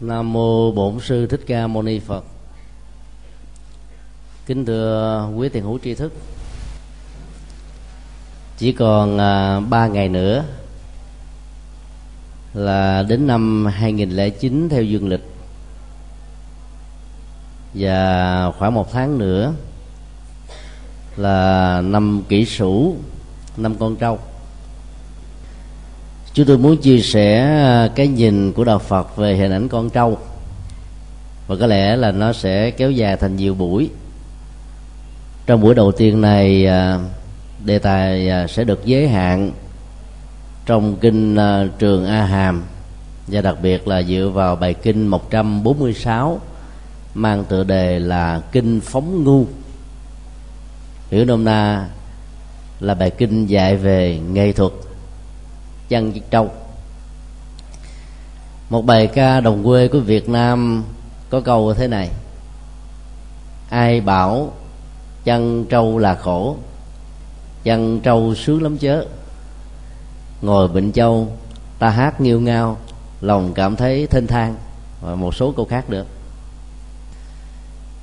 Nam mô Bổn sư Thích Ca Mâu Ni Phật. Kính thưa quý thiền hữu tri thức. Chỉ còn à, ba ngày nữa là đến năm 2009 theo dương lịch và khoảng một tháng nữa là năm kỷ sửu năm con trâu chúng tôi muốn chia sẻ à, cái nhìn của đạo phật về hình ảnh con trâu. Và có lẽ là nó sẽ kéo dài thành nhiều buổi. Trong buổi đầu tiên này à, đề tài à, sẽ được giới hạn trong kinh trường A Hàm. Và đặc biệt là dựa vào bài kinh 146 mang tựa đề là kinh phóng ngu. Hiểu nôm na là bài kinh dạy về nghệ thuật chân trâu một bài ca đồng quê của việt nam có câu thế này. Ai bảo chân trâu là khổ, chân trâu sướng lắm chớ. Ngồi bệnh châu, ta hát nghiêu ngao, lòng cảm thấy thênh thang. Và một số câu khác nữa.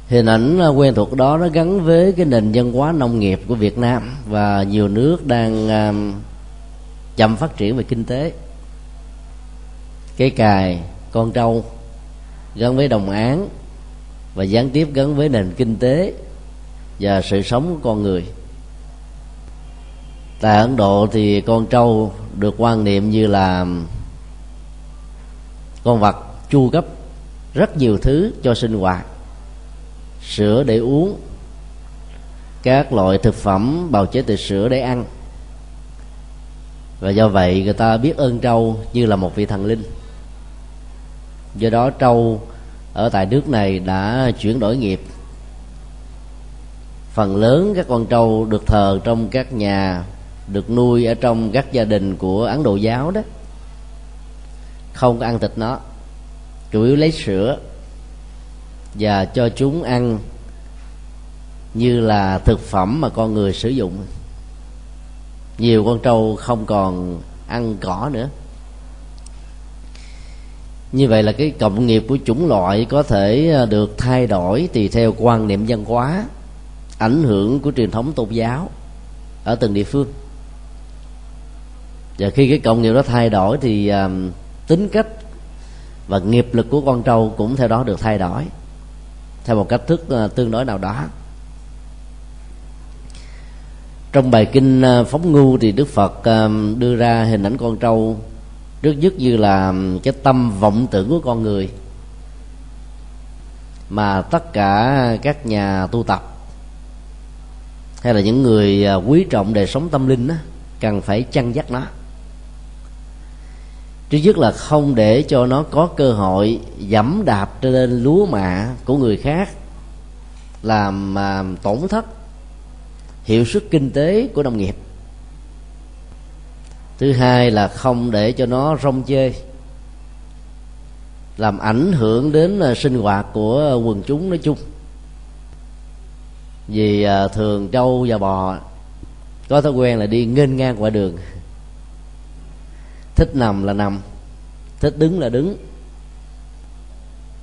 Hình ảnh quen thuộc đó nó gắn với cái nền văn hóa nông nghiệp của Việt Nam. Và nhiều nước đang um, chậm phát triển về kinh tế. Cây cài con trâu gắn với đồng án và gián tiếp gắn với nền kinh tế và sự sống của con người. Tại ấn độ thì con trâu được quan niệm như là con vật chu cấp rất nhiều thứ cho sinh hoạt, sữa để uống, các loại thực phẩm bào chế từ sữa để ăn và do vậy người ta biết ơn trâu như là một vị thần linh. Do đó trâu ở tại nước này đã chuyển đổi nghiệp. Phần lớn các con trâu được thờ trong các nhà, được nuôi ở trong các gia đình của ấn độ giáo đó. Không có ăn thịt nó, chủ yếu lấy sữa và cho chúng ăn như là thực phẩm mà con người sử dụng nhiều con trâu không còn ăn cỏ nữa. Như vậy là cái cộng nghiệp của chủng loại có thể à, được thay đổi tùy theo quan niệm văn hóa ảnh hưởng của truyền thống tôn giáo ở từng địa phương. Và khi cái cộng nghiệp đó thay đổi thì um, tính cách và nghiệp lực của con trâu cũng theo đó được thay đổi theo một cách thức uh, tương đối nào đó trong bài kinh ờ, phóng ngu thì đức phật ờ, đưa ra hình ảnh con trâu trước nhất như là cái tâm vọng tưởng của con người. Mà tất cả các nhà tu tập hay là những người ờ, quý trọng đời sống tâm linh đó, cần phải chăn dắt nó. Trước nhất là không để cho nó có cơ hội dẫm đạp trên lúa mạ của người khác làm tổn thất hiệu suất kinh tế của nông nghiệp. Thứ hai là không để cho nó rong chơi làm ảnh hưởng đến à, sinh hoạt của quần chúng nói chung. Vì à, thường trâu và bò có thói quen là đi nghênh ngang qua đường. Thích nằm là nằm, thích đứng là đứng.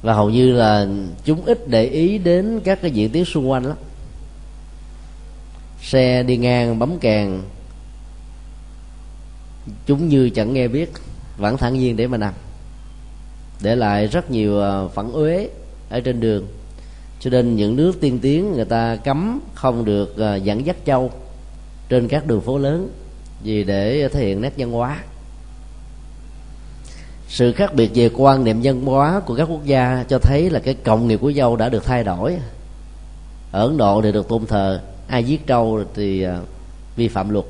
Và hầu như là chúng ít để ý đến các cái diện tiến xung quanh lắm xe đi ngang bấm kèn. Chúng như chẳng nghe biết, vẫn thản nhiên để mà nằm. Để lại rất nhiều ờ, phản uế ở trên đường. Cho nên những nước tiên tiến người ta cấm không được ờ, dẫn dắt châu trên các đường phố lớn vì để thể hiện nét văn hóa. Sự khác biệt về quan niệm văn hóa của các quốc gia cho thấy là cái cộng nghiệp của dâu đã được thay đổi ở ấn độ thì được tôn thờ ai giết trâu thì à, vi phạm luật.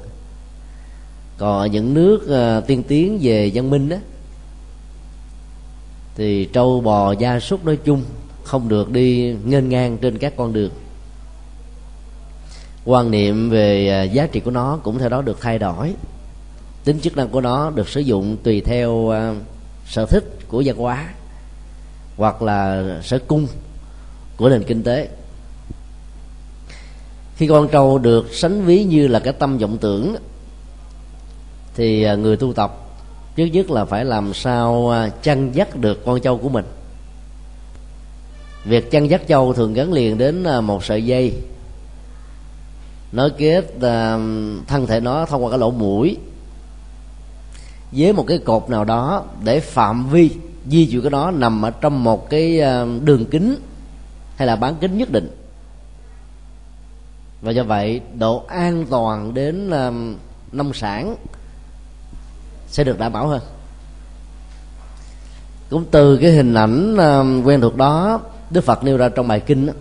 Còn ở những nước à, tiên tiến về văn minh đó thì trâu bò gia súc nói chung không được đi nghênh ngang trên các con đường. Quan niệm về à, giá trị của nó cũng theo đó được thay đổi. Tính chức năng của nó được sử dụng tùy theo sở thích của văn hóa hoặc là sở cung của nền kinh tế khi con trâu được sánh ví như là cái tâm vọng tưởng, thì à, người tu tập trước nhất là phải làm sao à, chăn dắt được con trâu của mình. Việc chăn dắt trâu thường gắn liền đến à, một sợi dây. Nối kết thân thể nó thông qua cái lỗ mũi với một cái cột nào đó để phạm vi, di chuyển của nó nằm ở trong một cái đường kính hay là bán kính nhất định và do vậy độ an toàn đến um, nông sản sẽ được đảm bảo hơn. Cũng từ cái hình ảnh um, quen thuộc đó đức phật nêu ra trong bài kinh đó,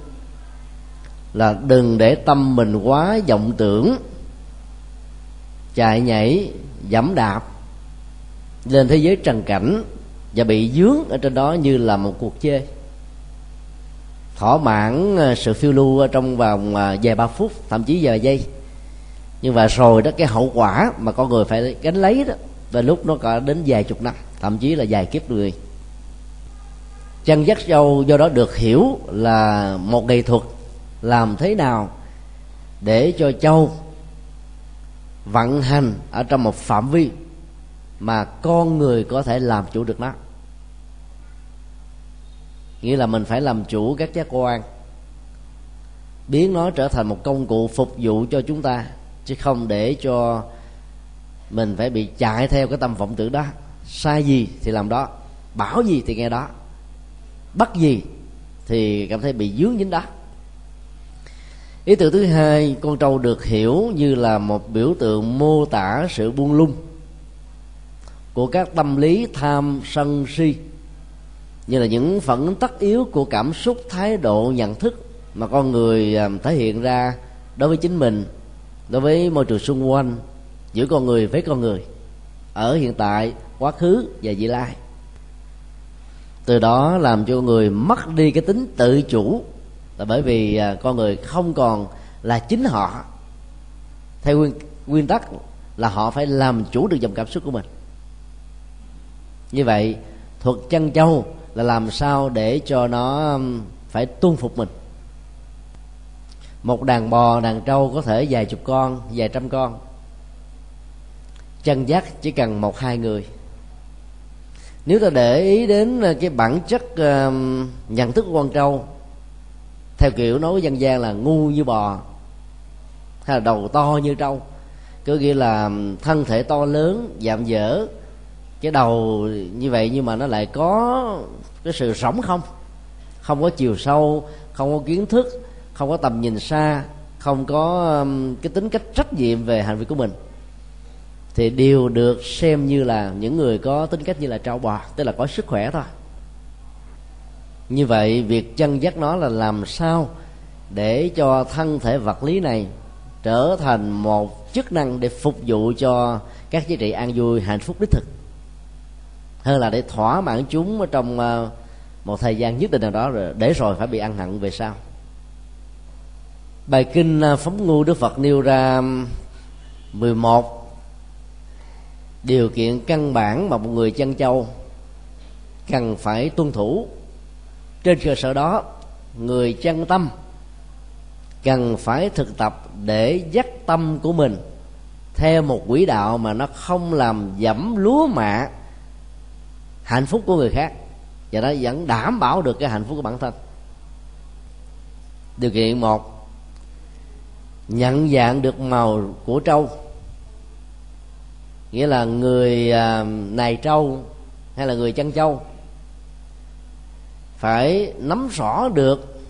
là đừng để tâm mình quá vọng tưởng chạy nhảy dẫm đạp lên thế giới trần cảnh và bị dướng ở trên đó như là một cuộc chơi thỏa mãn ờ, sự phiêu lưu trong vòng ờ, vài ba phút, thậm chí vài giây. Nhưng mà rồi đó, cái hậu quả mà con người phải gánh lấy đó và lúc nó cả đến vài chục năm, thậm chí là vài kiếp người chân dắt dâu do đó được hiểu là một nghệ thuật làm thế nào để cho châu vận hành ở trong một phạm vi mà con người có thể làm chủ được nó nghĩa là mình phải làm chủ các giác quan. Biến nó trở thành một công cụ phục vụ cho chúng ta, chứ không để cho mình phải bị chạy theo cái tâm vọng tưởng đó. Sai gì thì làm đó, bảo gì thì nghe đó. Bắt gì thì cảm thấy bị dướng dính đó. Ý tưởng thứ hai, con trâu được hiểu như là một biểu tượng mô tả sự buông lung của các tâm lý tham sân si như là những phản tất yếu của cảm xúc thái độ nhận thức mà con người à, thể hiện ra đối với chính mình đối với môi trường xung quanh giữa con người với con người ở hiện tại quá khứ và vị lai. Từ đó làm cho người mất đi cái tính tự chủ là bởi vì à, con người không còn là chính họ. Theo nguyên, nguyên tắc là họ phải làm chủ được dòng cảm xúc của mình. Như vậy thuật chân châu là làm sao để cho nó um, phải tuân phục mình. Một đàn bò đàn trâu có thể vài chục con vài trăm con. Chân dắt chỉ cần một hai người. Nếu ta để ý đến uh, cái bản chất uh, nhận thức của con trâu theo kiểu nói dân gian là ngu như bò hay là đầu to như trâu có nghĩa là um, thân thể to lớn dạm dở cái đầu như vậy nhưng mà nó lại có cái sự sống không? Không có chiều sâu, không có kiến thức, không có tầm nhìn xa, không có um, cái tính cách trách nhiệm về hành vi của mình. Thì đều được xem như là những người có tính cách như là trâu bò, tức là có sức khỏe thôi. Như vậy, việc chân dắt nó là làm sao để cho thân thể vật lý này trở thành một chức năng để phục vụ cho các giá trị an vui, hạnh phúc, đích thực? Hơn là để thỏa mãn chúng ở trong ờ, một thời gian nhất định nào đó rồi, để rồi phải bị ăn hận về sau. Bài kinh ờ, phóng ngu đức phật nêu ra 11 điều kiện căn bản mà một người chân châu cần phải tuân thủ. Trên cơ sở đó, người chân tâm cần phải thực tập để dắt tâm của mình theo một quỹ đạo mà nó không làm dẫm lúa mạ hạnh phúc của người khác. Và nó vẫn đảm bảo được cái hạnh phúc của bản thân. Điều kiện một, nhận dạng được màu của trâu. Nghĩa là người à, này trâu hay là người chăn trâu phải nắm rõ được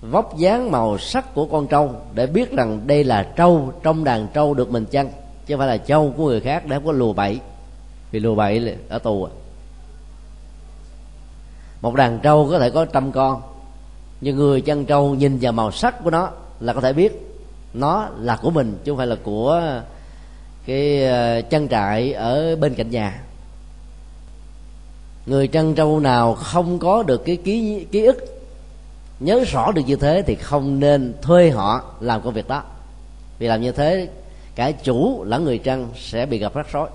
vóc dáng màu sắc của con trâu để biết rằng đây là trâu trong đàn trâu được mình chăn, chứ không phải là trâu của người khác, để không có lùa bậy. Vì lùa bậy là ở tù à một đàn trâu có thể có trăm con. Nhưng người chăn trâu nhìn vào màu sắc của nó là có thể biết nó là của mình, chứ không phải là của cái ờ, trang trại ở bên cạnh nhà. Người trăn trâu nào không có được cái ký ký ức, nhớ rõ được như thế thì không nên thuê họ làm công việc đó. Vì làm như thế, cả chủ lẫn người trăn sẽ bị gặp rắc rối.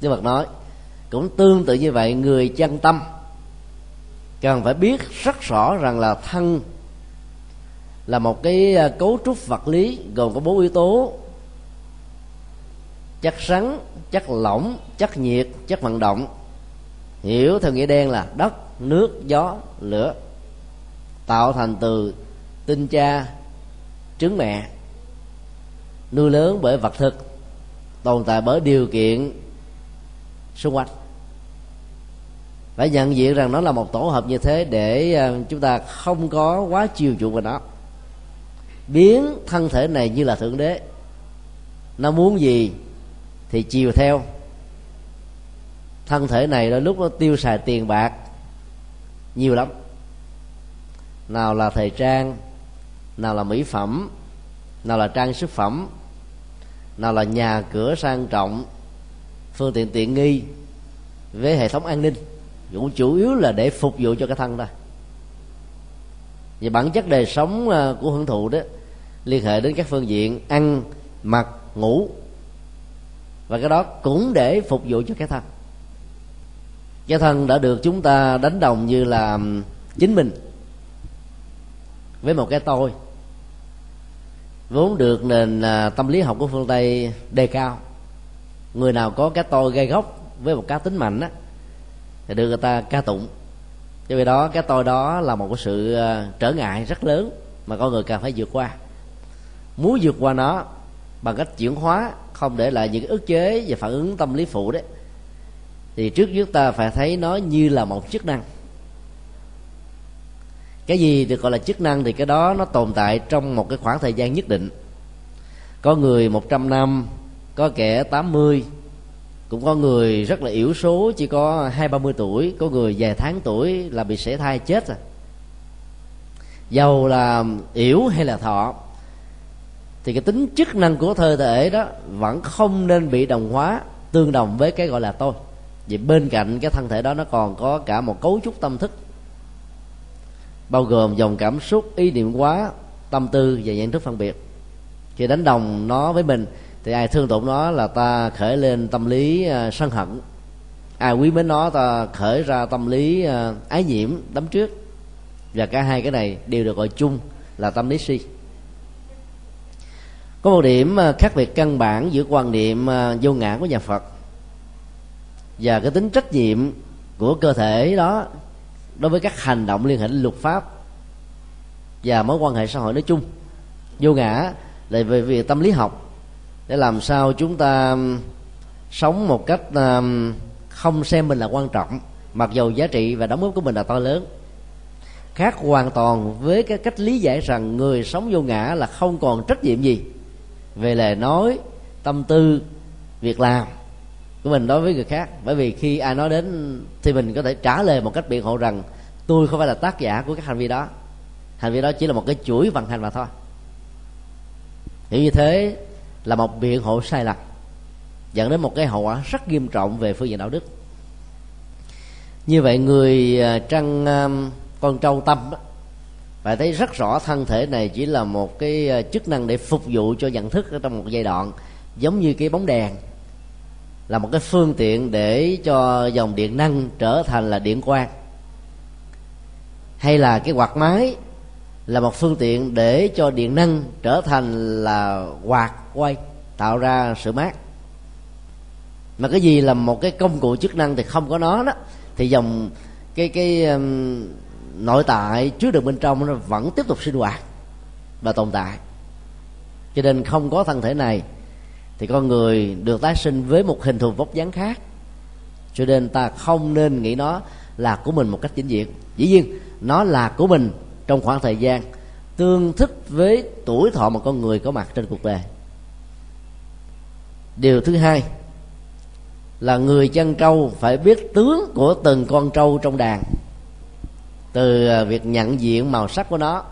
Đức Phật nói cũng tương tự như vậy, người chân tâm. Cần phải biết rất rõ rằng là thân là một cái à, cấu trúc vật lý gồm có bốn yếu tố. Chất rắn, chất lỏng, chất nhiệt, chất vận động. Hiểu theo nghĩa đen là đất, nước, gió, lửa, tạo thành từ tinh cha, trứng mẹ, nuôi lớn bởi vật thực, tồn tại bởi điều kiện xung quanh phải nhận diện rằng nó là một tổ hợp như thế để ờ, chúng ta không có quá chiều chuộng vào nó. Biến thân thể này như là thượng đế. Nó muốn gì thì chiều theo. Thân thể này đôi lúc nó tiêu xài tiền bạc nhiều lắm. Nào là thời trang, nào là mỹ phẩm, nào là trang sức phẩm, nào là nhà cửa sang trọng, phương tiện tiện nghi, với hệ thống an ninh cũng chủ yếu là để phục vụ cho cái thân thôi. Vì bản chất đời sống à, của hưởng thụ đó, liên hệ đến các phương diện ăn, mặc, ngủ. Và cái đó cũng để phục vụ cho cái thân. Cái thân đã được chúng ta đánh đồng như là chính mình. Với một cái tôi. Vốn được nền à, tâm lý học của phương tây đề cao. Người nào có cái tôi gây gốc với một cá tính mạnh á thì được người ta ca tụng. Cho vì đó, cái tôi đó là một cái sự ờ, trở ngại rất lớn mà con người cần phải vượt qua. Muốn vượt qua nó bằng cách chuyển hóa, không để lại những ức chế và phản ứng tâm lý phụ đấy, thì trước nhất ta phải thấy nó như là một chức năng. Cái gì được gọi là chức năng thì cái đó nó tồn tại trong một cái khoảng thời gian nhất định. Có người 100 năm, có kẻ 80 cũng có người rất là yếu số, chỉ có hai, ba mươi tuổi. Có người vài tháng tuổi là bị sẻ thai chết rồi. Dầu là yếu hay là thọ, thì cái tính chức năng của cơ thể đó vẫn không nên bị đồng hóa, tương đồng với cái gọi là tôi. Vì bên cạnh cái thân thể đó nó còn có cả một cấu trúc tâm thức, bao gồm dòng cảm xúc, ý niệm quá tâm tư và nhận thức phân biệt. Khi đánh đồng nó với mình thì ai thương tổn nó là ta khởi lên tâm lý à, sân hận. Ai quý mến nó, ta khởi ra tâm lý à, ái nhiễm đấm trước. Và cả hai cái này đều được gọi chung là tâm lý si. Có một điểm à, khác biệt căn bản giữa quan niệm vô ngã của nhà phật và cái tính trách nhiệm của cơ thể đó đối với các hành động liên hệ đến luật pháp và mối quan hệ xã hội nói chung. Vô ngã là về việc tâm lý học để làm sao chúng ta sống một cách không xem mình là quan trọng, mặc dù giá trị và đóng góp của mình là to lớn. Khác hoàn toàn với cái cách lý giải rằng người sống vô ngã là không còn trách nhiệm gì về lời nói, tâm tư, việc làm của mình đối với người khác. Bởi vì khi ai nói đến thì mình có thể trả lời một cách biện hộ rằng, tôi không phải là tác giả của các hành vi đó. Hành vi đó chỉ là một cái chuỗi vận hành mà thôi. Hiểu như thế là một biện hộ sai lầm, dẫn đến một cái hậu quả rất nghiêm trọng về phương diện đạo đức. Như vậy người à, trăng à, con trâu tâm phải thấy rất rõ thân thể này chỉ là một cái à, chức năng để phục vụ cho nhận thức ở trong một giai đoạn, giống như cái bóng đèn, là một cái phương tiện để cho dòng điện năng trở thành là điện quang, hay là cái quạt máy là một phương tiện để cho điện năng trở thành là quạt quay tạo ra sự mát. Mà cái gì là một cái công cụ chức năng thì không có nó đó. Thì dòng cái cái um, nội tại chứa được bên trong nó vẫn tiếp tục sinh hoạt và tồn tại. Cho nên không có thân thể này thì con người được tái sinh với một hình thù vóc dáng khác. Cho nên ta không nên nghĩ nó là của mình một cách chính diện. Dĩ nhiên nó là của mình trong khoảng thời gian tương thích với tuổi thọ mà con người có mặt trên cuộc đời. Điều thứ hai là người chăn trâu phải biết tướng của từng con trâu trong đàn, từ à, việc nhận diện màu sắc của nó,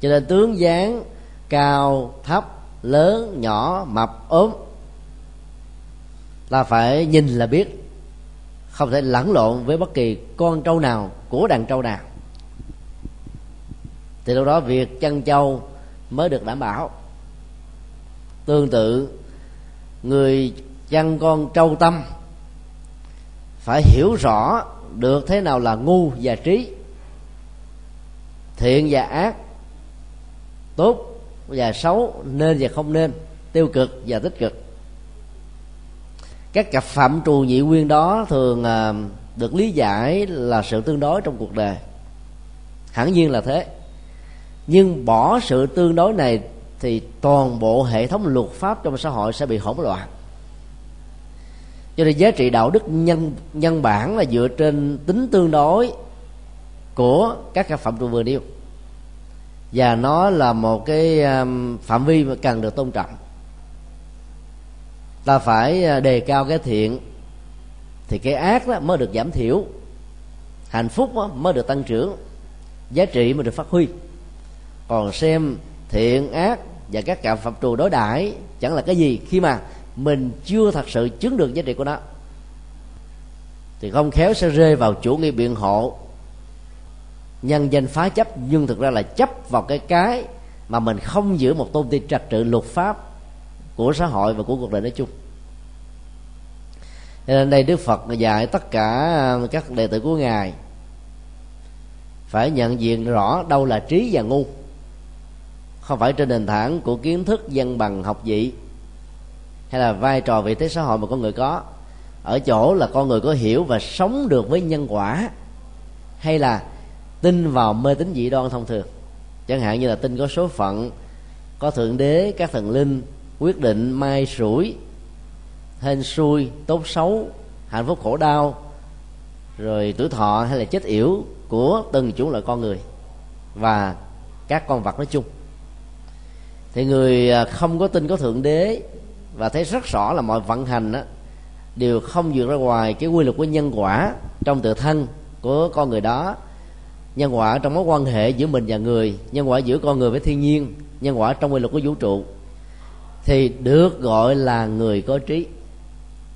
cho nên tướng dáng cao, thấp, lớn, nhỏ, mập, ốm ta phải nhìn là biết, không thể lẫn lộn với bất kỳ con trâu nào của đàn trâu nào thì lúc đó việc chăn trâu mới được đảm bảo. Tương tự, người chăn con trâu tâm phải hiểu rõ được thế nào là ngu và trí, thiện và ác, tốt và xấu, nên và không nên, tiêu cực và tích cực. Các cặp phạm trù nhị nguyên đó thường à, được lý giải là sự tương đối trong cuộc đời. Hẳn nhiên là thế nhưng bỏ sự tương đối này thì toàn bộ hệ thống luật pháp trong xã hội sẽ bị hỗn loạn. Cho nên giá trị đạo đức nhân nhân bản là dựa trên tính tương đối của các các phẩm tôi vừa nêu. Và nó là một cái um, phạm vi mà cần được tôn trọng. Ta phải à, đề cao cái thiện thì cái ác đó mới được giảm thiểu, hạnh phúc mới được tăng trưởng, giá trị mới được phát huy còn xem thiện ác và các cạm phạm trù đối đãi, chẳng là cái gì khi mà mình chưa thật sự chứng được giá trị của nó. Thì không khéo sẽ rơi vào chủ nghĩa biện hộ. Nhân danh phá chấp, nhưng thực ra là chấp vào cái cái mà mình không giữ một tôn tin trật tự luật pháp của xã hội và của cuộc đời nói chung. Nên đây đức phật dạy tất cả um, các đệ tử của ngài phải nhận diện rõ đâu là trí và ngu không phải trên nền tảng của kiến thức dân bằng học vị, hay là vai trò vị thế xã hội mà con người có. Ở chỗ là con người có hiểu và sống được với nhân quả, hay là tin vào mê tín dị đoan thông thường. Chẳng hạn như là tin có số phận, có thượng đế, các thần linh, quyết định mai rủi, hên xui, tốt xấu, hạnh phúc khổ đau, rồi tuổi thọ hay là chết yểu của từng chủng loại con người và các con vật nói chung thì người à, không có tin có thượng đế và thấy rất rõ là mọi vận hành đó, đều không vượt ra ngoài cái quy luật của nhân quả trong tự thân của con người đó. Nhân quả trong mối quan hệ giữa mình và người nhân quả giữa con người với thiên nhiên nhân quả trong quy luật của vũ trụ. Thì được gọi là người có trí.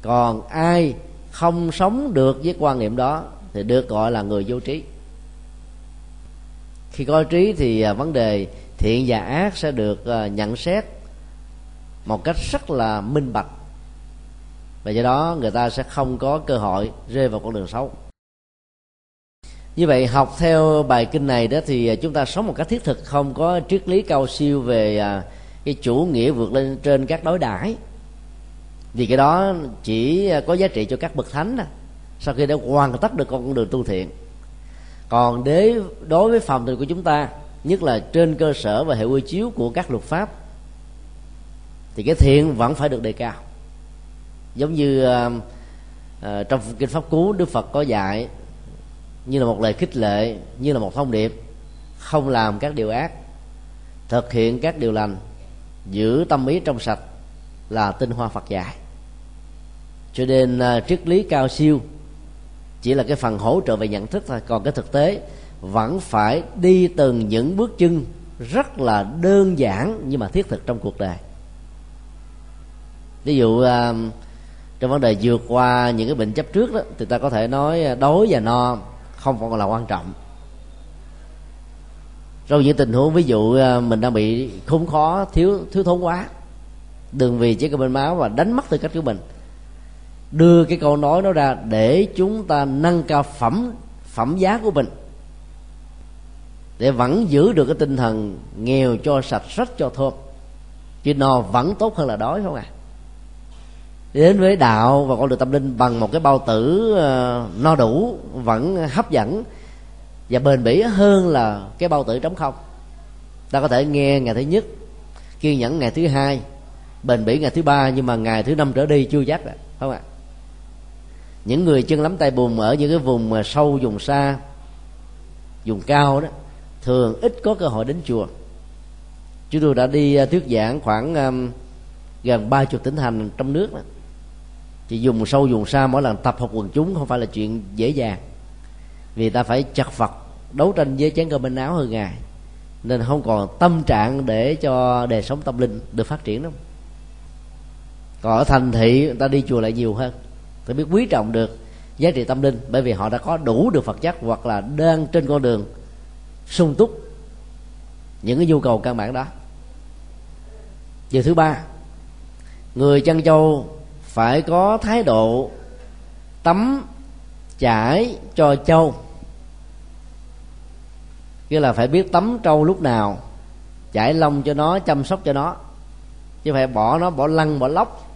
Còn ai không sống được với quan niệm đó thì được gọi là người vô trí. Khi có trí thì à, vấn đề thiện và ác sẽ được ờ, nhận xét một cách rất là minh bạch. Và do đó người ta sẽ không có cơ hội rơi vào con đường xấu. Như vậy học theo bài kinh này đó thì ờ, chúng ta sống một cách thiết thực không có triết lý cao siêu về ờ, cái chủ nghĩa vượt lên trên các đối đãi. Vì cái đó chỉ có giá trị cho các bậc thánh đó, sau khi đã hoàn tất được con đường tu thiện. Còn đế đối với phòng tình của chúng ta nhất là trên cơ sở và hệ quy chiếu của các luật pháp thì cái thiện vẫn phải được đề cao. Giống như uh, uh, trong kinh pháp cú đức phật có dạy như là một lời khích lệ như là một thông điệp không làm các điều ác thực hiện các điều lành giữ tâm ý trong sạch là tinh hoa phật dạy. Cho nên uh, triết lý cao siêu chỉ là cái phần hỗ trợ về nhận thức thôi. Còn cái thực tế vẫn phải đi từng những bước chân rất là đơn giản nhưng mà thiết thực trong cuộc đời. Ví dụ à, trong vấn đề vượt qua những cái bệnh chấp trước đó, thì ta có thể nói à, đói và no không còn là quan trọng. Trong những tình huống, ví dụ à, mình đang bị khốn khó, thiếu thiếu thốn quá, đừng vì chỉ cái bên máu và đánh mất tư cách của mình, đưa cái câu nói đó ra để chúng ta nâng cao phẩm phẩm giá của mình để vẫn giữ được cái tinh thần nghèo cho sạch sách cho thơm. Chứ no vẫn tốt hơn là đói không à đến với đạo và con đường tâm linh bằng một cái bao tử uh, no đủ vẫn hấp dẫn. Và bền bỉ hơn là cái bao tử trống không. Ta có thể nghe ngày thứ nhất kiên nhẫn ngày thứ hai bền bỉ ngày thứ ba nhưng mà ngày thứ năm trở đi chưa chắc rồi không ạ? À? những người chân lắm tay bùn ở những cái vùng mà sâu vùng xa vùng cao đó thường ít có cơ hội đến chùa. Chúng tôi đã đi à, thuyết giảng khoảng um, gần ba chục tỉnh thành trong nước đó. Thì dùng sâu dùng xa mỗi lần tập hợp quần chúng không phải là chuyện dễ dàng. Vì ta phải chặt vật đấu tranh với chén cơm bên áo hơn ngày nên không còn tâm trạng để cho đời sống tâm linh được phát triển đâu. Còn ở thành thị người ta đi chùa lại nhiều hơn. Ta biết quý trọng được giá trị tâm linh bởi vì họ đã có đủ được vật chất hoặc là đang trên con đường sung túc. Những cái nhu cầu căn bản đó. Điều thứ ba, người chăn châu phải có thái độ tắm, chải cho châu nghĩa là phải biết tắm trâu lúc nào, chải lông cho nó, chăm sóc cho nó. Chứ phải bỏ nó, bỏ lăn, bỏ lóc.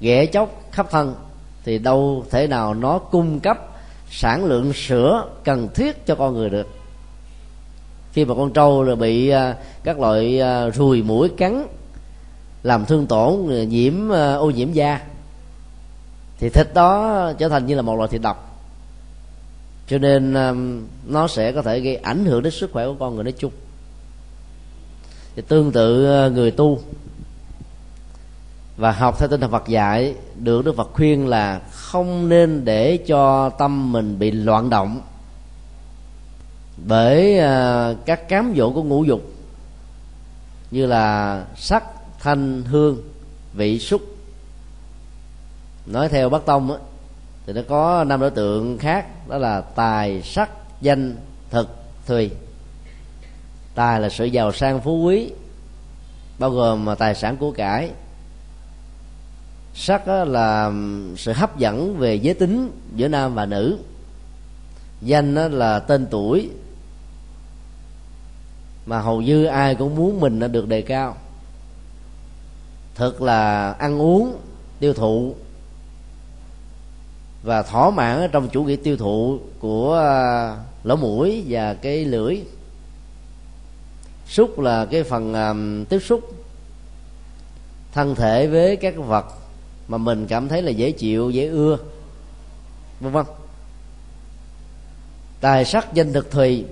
Ghẻ chóc khắp thân thì đâu thể nào nó cung cấp sản lượng sữa cần thiết cho con người được. Khi mà con trâu là bị à, các loại à, ruồi mũi cắn, làm thương tổn à, nhiễm ô nhiễm da, thì thịt đó trở thành như là một loại thịt độc. Cho nên nó sẽ có thể gây ảnh hưởng đến sức khỏe của con người nói chung. Thì tương tự người tu và học theo tinh thần Phật dạy được Đức Phật khuyên là không nên để cho tâm mình bị loạn động. Bởi uh, các cám dỗ của ngũ dục như là sắc thanh hương vị xúc. Nói theo bắc tông á, thì nó có năm đối tượng khác đó là tài sắc danh thực thùy. Tài là sự giàu sang phú quý bao gồm à, tài sản của cải sắc là sự hấp dẫn về giới tính giữa nam và nữ. Danh là tên tuổi. Mà hầu như ai cũng muốn mình nó được đề cao. Thực là ăn uống tiêu thụ. Và thỏa mãn trong chủ nghĩa tiêu thụ của à, lỗ mũi và cái lưỡi. Xúc là cái phần um, tiếp xúc thân thể với các vật mà mình cảm thấy là dễ chịu dễ ưa. Vân vân. Tài sắc danh thực thùy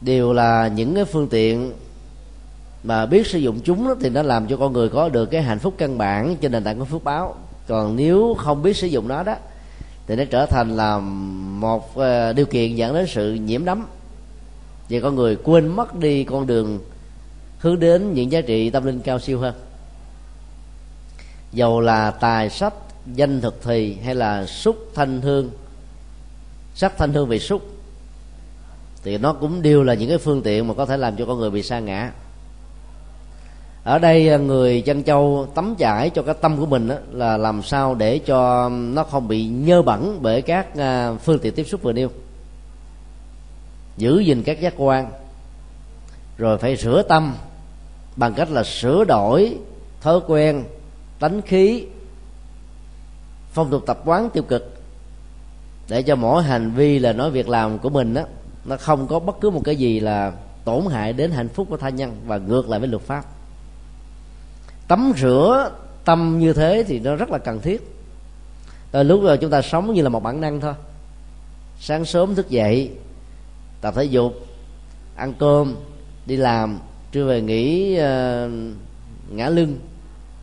đều là những cái phương tiện mà biết sử dụng chúng đó, thì nó làm cho con người có được cái hạnh phúc căn bản trên nền tảng của phước báo. Còn nếu không biết sử dụng nó đó thì nó trở thành là một ờ, điều kiện dẫn đến sự nhiễm đắm. Và con người quên mất đi con đường hướng đến những giá trị tâm linh cao siêu hơn dầu là tài sách danh thực thì hay là xúc thanh hương. Sắc thanh hương vị xúc. Thì nó cũng đều là những cái phương tiện mà có thể làm cho con người bị sa ngã. Ở đây à, người chân châu tắm chải cho cái tâm của mình đó, là làm sao để cho nó không bị nhơ bẩn bởi các à, phương tiện tiếp xúc vừa nêu. Giữ gìn các giác quan. Rồi phải rửa tâm bằng cách là sửa đổi thói quen tánh khí phong tục tập quán tiêu cực để cho mỗi hành vi là nói việc làm của mình đó nó không có bất cứ một cái gì là tổn hại đến hạnh phúc của tha nhân và ngược lại với luật pháp. Tắm rửa tâm như thế thì nó rất là cần thiết. Tới lúc rồi chúng ta sống như là một bản năng thôi. Sáng sớm thức dậy tập thể dục ăn cơm đi làm trưa về nghỉ uh, ngã lưng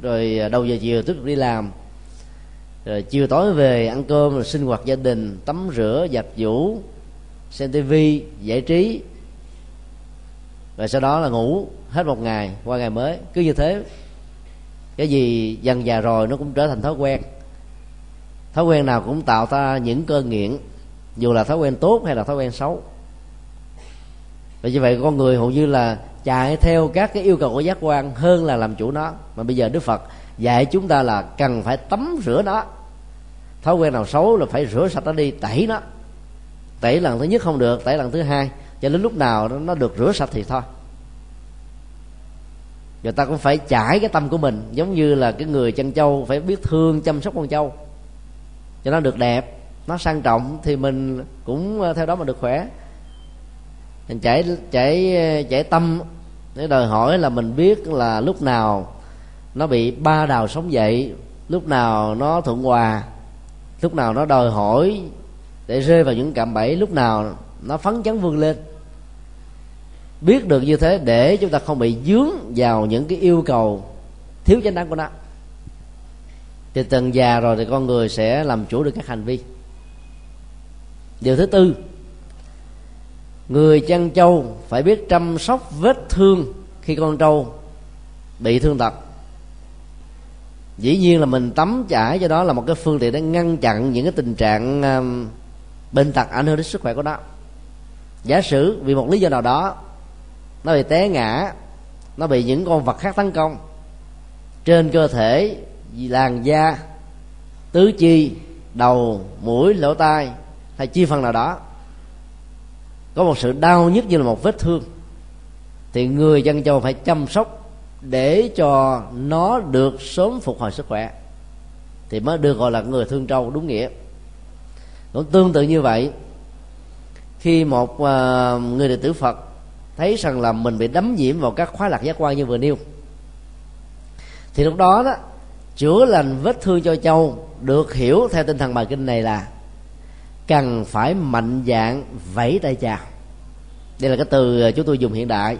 rồi à, đầu giờ chiều tiếp tục đi làm. Rồi, chiều tối về ăn cơm, rồi sinh hoạt gia đình, tắm rửa, giặt giũ, xem tivi, giải trí. Và sau đó là ngủ hết một ngày qua ngày mới. Cứ như thế. Cái gì dần già rồi nó cũng trở thành thói quen. Thói quen nào cũng tạo ra những cơn nghiện, dù là thói quen tốt hay là thói quen xấu. Và như vậy con người hầu như là chạy theo các cái yêu cầu của giác quan hơn là làm chủ nó. Mà bây giờ đức phật dạy chúng ta là cần phải tắm rửa nó. Thói quen nào xấu là phải rửa sạch nó đi, tẩy nó. Tẩy lần thứ nhất không được, tẩy lần thứ hai. Cho đến lúc nào nó được rửa sạch thì thôi. Người ta cũng phải trải cái tâm của mình, giống như là cái người chăn trâu phải biết thương chăm sóc con trâu. Cho nó được đẹp, nó sang trọng thì mình cũng à, theo đó mà được khỏe mình chảy chảy chảy tâm để đòi hỏi là mình biết là lúc nào nó bị ba đào sống dậy, lúc nào nó thuận hòa, lúc nào nó đòi hỏi để rơi vào những cạm bẫy, lúc nào nó phấn chấn vươn lên. Biết được như thế để chúng ta không bị dướng vào những cái yêu cầu thiếu chánh đáng của nó. Thì từng già rồi thì con người sẽ làm chủ được các hành vi. Điều thứ tư người chăn trâu phải biết chăm sóc vết thương khi con trâu bị thương tật. Dĩ nhiên là mình tắm chải cho đó là một cái phương tiện để ngăn chặn những cái tình trạng um, bệnh tật ảnh hưởng đến sức khỏe của nó. Giả sử vì một lý do nào đó nó bị té ngã nó bị những con vật khác tấn công trên cơ thể làn da tứ chi đầu mũi lỗ tai hay chi phần nào đó có một sự đau nhất như là một vết thương. Thì người dân châu phải chăm sóc để cho nó được sớm phục hồi sức khỏe. Thì mới được gọi là người thương trâu đúng nghĩa. Cũng tương tự như vậy, khi một à, người đệ tử phật thấy rằng là mình bị đấm nhiễm vào các khóa lạc giác quan như vừa nêu, thì lúc đó đó, chữa lành vết thương cho châu được hiểu theo tinh thần bài kinh này là cần phải mạnh dạng vẫy tay chào đây là cái từ chúng tôi dùng hiện đại.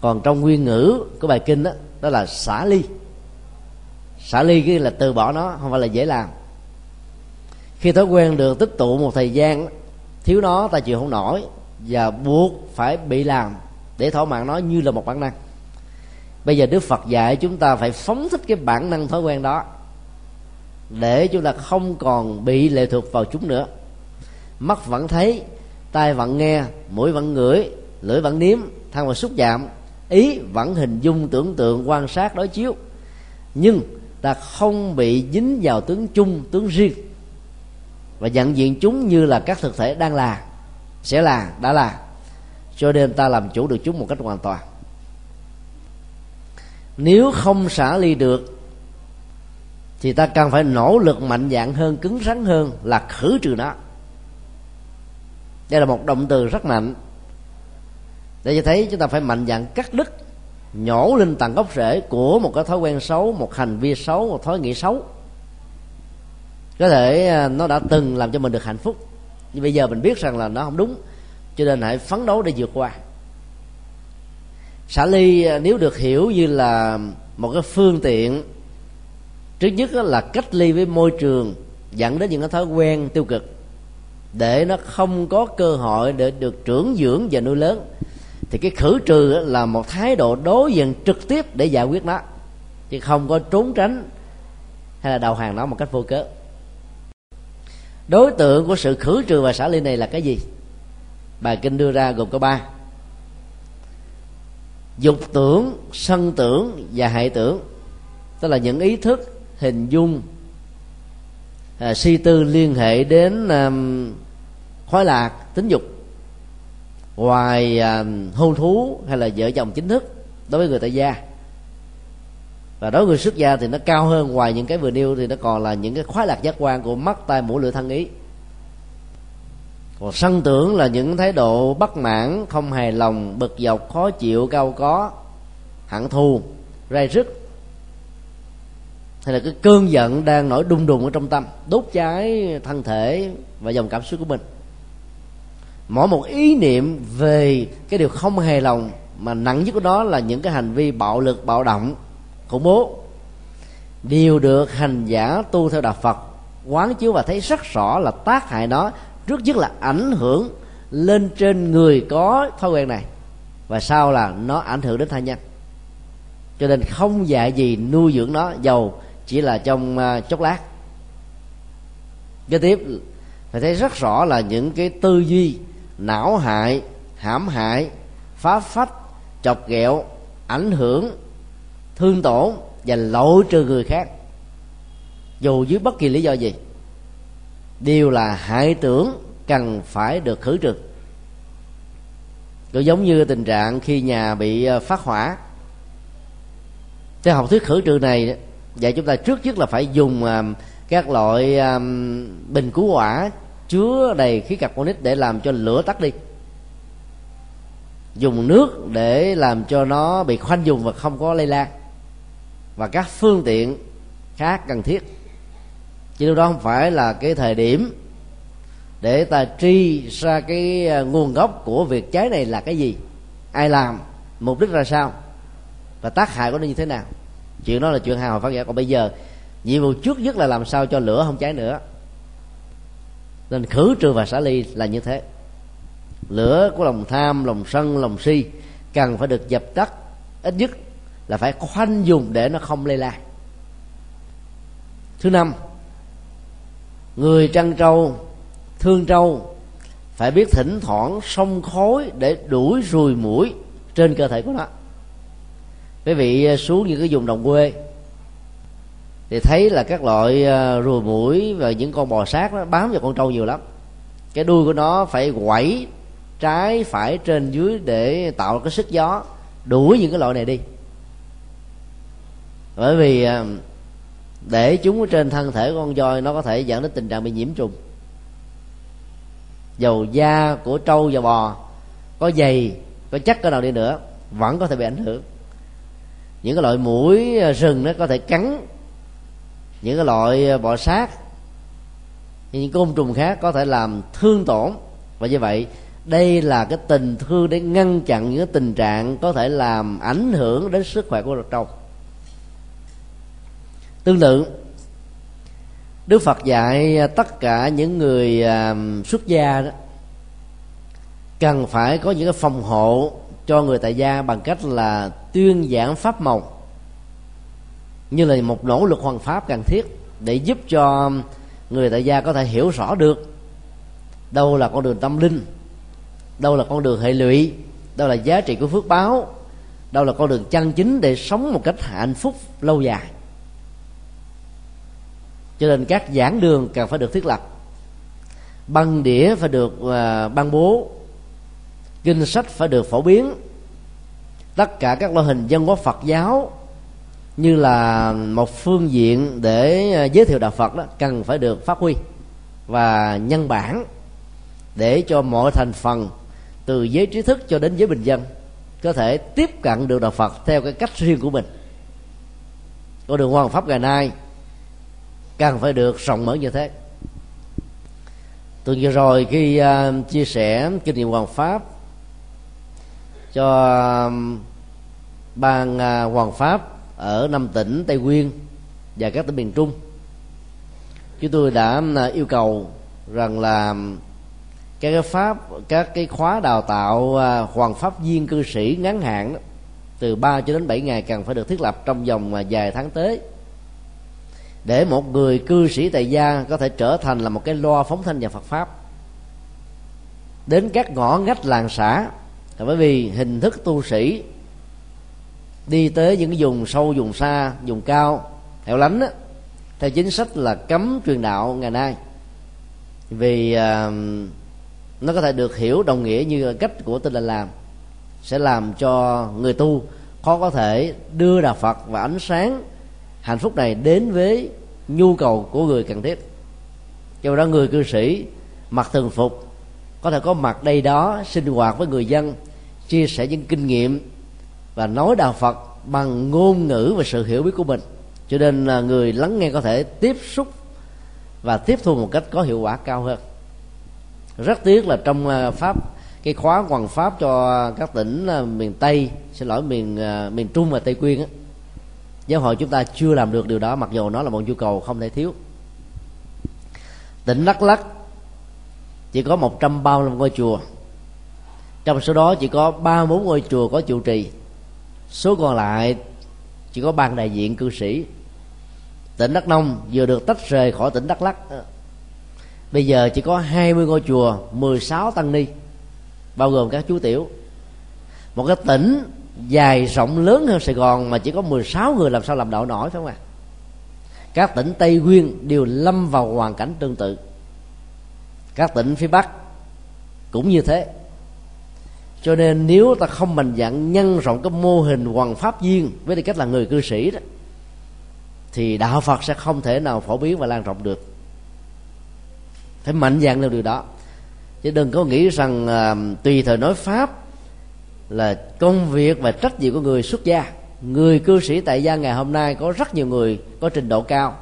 Còn trong nguyên ngữ của bài kinh đó, đó là xả ly. Xả ly cái là từ bỏ nó không phải là dễ làm. Khi thói quen được tích tụ một thời gian thiếu nó ta chịu không nổi và buộc phải bị làm để thỏa mãn nó như là một bản năng. Bây giờ đức phật dạy chúng ta phải phóng thích cái bản năng thói quen đó để chúng ta không còn bị lệ thuộc vào chúng nữa mắt vẫn thấy, tai vẫn nghe, mũi vẫn ngửi, lưỡi vẫn nếm thân và xúc chạm ý vẫn hình dung tưởng tượng, quan sát, đối chiếu. Nhưng ta không bị dính vào tướng chung, tướng riêng. Và nhận diện chúng như là các thực thể đang là, sẽ là, đã là. Cho nên ta làm chủ được chúng một cách hoàn toàn. Nếu không xả ly được, thì ta cần phải nỗ lực mạnh dạng hơn, cứng rắn hơn là khử trừ nó đây là một động từ rất mạnh. Để cho thấy chúng ta phải mạnh dạn cắt đứt, nhổ lên tận gốc rễ của một cái thói quen xấu, một hành vi xấu, một thói nghĩ xấu. Có thể à, nó đã từng làm cho mình được hạnh phúc. Nhưng bây giờ mình biết rằng là nó không đúng, cho nên hãy phấn đấu để vượt qua. Xả ly à, nếu được hiểu như là một cái phương tiện, trước nhất là cách ly với môi trường dẫn đến những cái thói quen tiêu cực để nó không có cơ hội để được trưởng dưỡng và nuôi lớn. Thì cái khử trừ là một thái độ đối diện trực tiếp để giải quyết nó, chứ không có trốn tránh hay là đầu hàng nó một cách vô cớ. Đối tượng của sự khử trừ và xả ly này là cái gì? Bài kinh đưa ra gồm có ba. Dục tưởng, sân tưởng và hại tưởng, tức là những ý thức, hình dung à, si tư liên hệ đến um, khoái lạc tính dục ngoài à, hôn thú hay là vợ chồng chính thức đối với người tại gia. Và đối với người xuất gia thì nó cao hơn ngoài những cái vừa nêu thì nó còn là những cái khoái lạc giác quan của mắt tai mũi lưỡi thân ý. Còn sân tưởng là những thái độ bất mãn không hài lòng bực dọc khó chịu cao có hận thù rai rứt hay là cái cơn giận đang nổi đung đùng ở trong tâm, đốt cháy thân thể và dòng cảm xúc của mình. Mỗi một ý niệm về cái điều không hài lòng mà nặng nhất của đó là những cái hành vi bạo lực, bạo động, khủng bố. Đều được hành giả tu theo đạo phật, quán chiếu và thấy rất rõ là tác hại nó, trước nhất là ảnh hưởng lên trên người có thói quen này, và sau là nó ảnh hưởng đến thai nhân. Cho nên không dạy gì nuôi dưỡng nó, giàu chỉ là trong à, chốc lát. Kế tiếp, phải thấy rất rõ là những cái tư duy, não hại, hãm hại, phá phách, chọc ghẹo, ảnh hưởng, thương tổn và lỗi trừ người khác. Dù dưới bất kỳ lý do gì, đều là hại tưởng cần phải được khử trừ. Cũng giống như tình trạng khi nhà bị à, phát hỏa. Theo học thuyết khử trừ này vậy chúng ta trước nhất là phải dùng à, các loại à, bình cứu hỏa chứa đầy khí carbonic để làm cho lửa tắt đi. Dùng nước để làm cho nó bị khoanh dùng và không có lây lan. Và các phương tiện khác cần thiết. Chứ đâu đó không phải là cái thời điểm để ta tri ra cái à, nguồn gốc của việc cháy này là cái gì, ai làm, mục đích ra sao, và tác hại của nó như thế nào chuyện đó là chuyện hào phát giả còn bây giờ, nhiệm vụ trước nhất là làm sao cho lửa không cháy nữa. Nên khử trừ và xả ly là như thế. Lửa của lòng tham, lòng sân, lòng si cần phải được dập tắt ít nhất là phải khoanh dùng để nó không lây lan. Thứ năm, người trăn trâu, thương trâu phải biết thỉnh thoảng xông khối để đuổi ruồi mũi trên cơ thể của nó quý vị à, xuống những cái vùng đồng quê thì thấy là các loại à, rùa mũi và những con bò sát nó bám vào con trâu nhiều lắm. Cái đuôi của nó phải quẩy trái phải trên dưới để tạo cái sức gió, đuổi những cái loại này đi. Bởi vì à, để chúng trên thân thể con voi nó có thể dẫn đến tình trạng bị nhiễm trùng. Dầu da của trâu và bò có dày, có chắc cái nào đi nữa, vẫn có thể bị ảnh hưởng những cái loại mũi à, rừng nó có thể cắn. Những cái loại à, bọ sát. Những côn trùng khác có thể làm thương tổn. Và như vậy, đây là cái tình thương để ngăn chặn những tình trạng có thể làm ảnh hưởng đến sức khỏe của trâu. Tương tự, đức phật dạy à, tất cả những người xuất gia đó, cần phải có những cái phòng hộ cho người tại gia bằng cách là tuyên giảng pháp màu như là một nỗ lực hoàn pháp cần thiết để giúp cho người tại gia có thể hiểu rõ được đâu là con đường tâm linh đâu là con đường hệ lụy đâu là giá trị của phước báo đâu là con đường chân chính để sống một cách hạnh phúc lâu dài. Cho nên các giảng đường cần phải được thiết lập băng đĩa phải được uh, ban bố kinh sách phải được phổ biến. Tất cả các loại hình dân hóa phật giáo như là một phương diện để à, giới thiệu đạo phật đó cần phải được phát huy và nhân bản để cho mọi thành phần từ giới trí thức cho đến giới bình dân có thể tiếp cận được đạo phật theo cái cách riêng của mình. Con đường hoàng pháp ngày nay cần phải được rộng mở như thế. Tuần vừa rồi khi uh, chia sẻ kinh nghiệm hoàng pháp cho um, ban à, hoàng pháp ở năm tỉnh tây nguyên và các tỉnh miền trung. Chúng tôi đã um, yêu cầu rằng là um, các cái pháp các cái khóa đào tạo à, hoàng pháp viên cư sĩ ngắn hạn đó, từ 3 cho đến 7 ngày cần phải được thiết lập trong vòng à, vài tháng tới. Để một người cư sĩ tại gia có thể trở thành là một cái loa phóng thanh và Phật pháp. Đến các ngõ ngách làng xã bởi vì hình thức tu sĩ đi tới những cái vùng sâu vùng xa vùng cao hẻo lánh á, theo chính sách là cấm truyền đạo ngày nay. Vì uh, nó có thể được hiểu đồng nghĩa như cách của tinh là làm sẽ làm cho người tu khó có thể đưa đạo phật và ánh sáng hạnh phúc này đến với nhu cầu của người cần thiết. Cho đó người cư sĩ mặc thường phục có thể có mặt đây đó sinh hoạt với người dân chia sẻ những kinh nghiệm và nói đạo phật bằng ngôn ngữ và sự hiểu biết của mình. Cho nên là người lắng nghe có thể tiếp xúc và tiếp thu một cách có hiệu quả cao hơn. Rất tiếc là trong à, pháp, cái khóa hoàng pháp cho các tỉnh à, miền tây, xin lỗi, miền à, miền trung và tây quyên á, giáo hội chúng ta chưa làm được điều đó, mặc dù nó là một nhu cầu không thể thiếu. Tỉnh đắk lắc chỉ có 135 ngôi chùa trong số đó chỉ có 34 ngôi chùa có trụ trì số còn lại chỉ có ban đại diện cư sĩ tỉnh đắk nông vừa được tách rời khỏi tỉnh đắk lắc bây giờ chỉ có 20 ngôi chùa 16 tăng ni, bao gồm các chú tiểu một cái tỉnh dài rộng lớn hơn Sài Gòn mà chỉ có 16 người làm sao làm đạo nổi phải không ạ? Các tỉnh Tây Nguyên đều lâm vào hoàn cảnh tương tự. Các tỉnh phía Bắc cũng như thế. Cho nên nếu ta không mạnh dạn nhân rộng cái mô hình hoàng pháp viên với tư cách là người cư sĩ đó thì đạo Phật sẽ không thể nào phổ biến và lan rộng được. Phải mạnh dạn làm điều đó. Chứ đừng có nghĩ rằng uh, tùy thời nói pháp là công việc và trách nhiệm của người xuất gia người cư sĩ tại gia ngày hôm nay có rất nhiều người có trình độ cao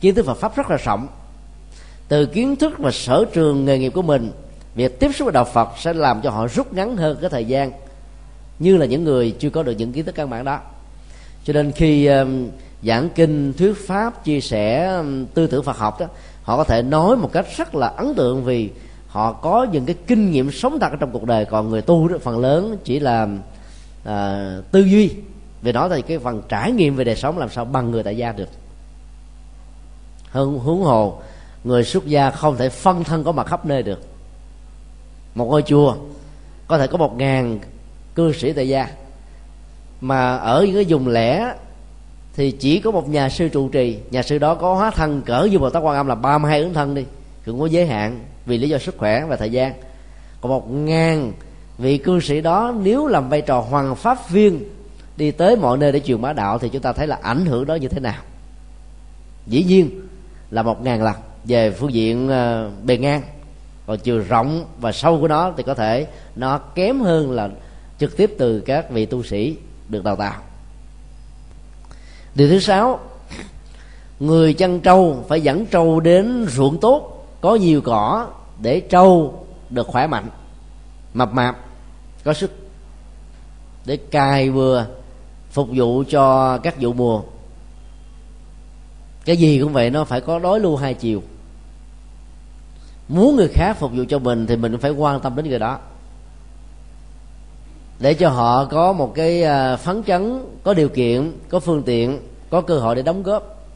kiến thức Phật pháp rất là rộng từ kiến thức và sở trường nghề nghiệp của mình việc tiếp xúc với đạo Phật sẽ làm cho họ rút ngắn hơn cái thời gian như là những người chưa có được những kiến thức căn bản đó. Cho nên khi giảng kinh thuyết pháp chia sẻ tư tưởng Phật học đó họ có thể nói một cách rất là ấn tượng vì họ có những cái kinh nghiệm sống thật trong cuộc đời. Còn người tu đó, phần lớn chỉ là à, tư duy. Về đó thì cái phần trải nghiệm về đời sống làm sao bằng người tại gia được. Hơn huống hồ người xuất gia không thể phân thân có mặt khắp nơi được một ngôi chùa. Có thể có một ngàn cư sĩ tại gia. Mà ở những cái vùng lẻ thì chỉ có một nhà sư trụ trì. Nhà sư đó có hóa thân cỡ như bồ tát quan âm là 32 ứng thân đi. Cũng có giới hạn vì lý do sức khỏe và thời gian. Còn một ngàn vị cư sĩ đó nếu làm vai trò hoàng pháp viên đi tới mọi nơi để truyền bá đạo thì chúng ta thấy là ảnh hưởng đó như thế nào. Dĩ nhiên là một ngàn lần về phương diện ờ, bề ngang còn chiều rộng và sâu của nó thì có thể nó kém hơn là trực tiếp từ các vị tu sĩ được đào tạo. Điều thứ sáu, người chăn trâu phải dẫn trâu đến ruộng tốt, có nhiều cỏ để trâu được khỏe mạnh, mập mạp, có sức để cài vừa phục vụ cho các vụ mùa. Cái gì cũng vậy, nó phải có đối lưu hai chiều muốn người khác phục vụ cho mình thì mình phải quan tâm đến người đó. Để cho họ có một cái à, phấn chấn, có điều kiện, có phương tiện, có cơ hội để đóng góp,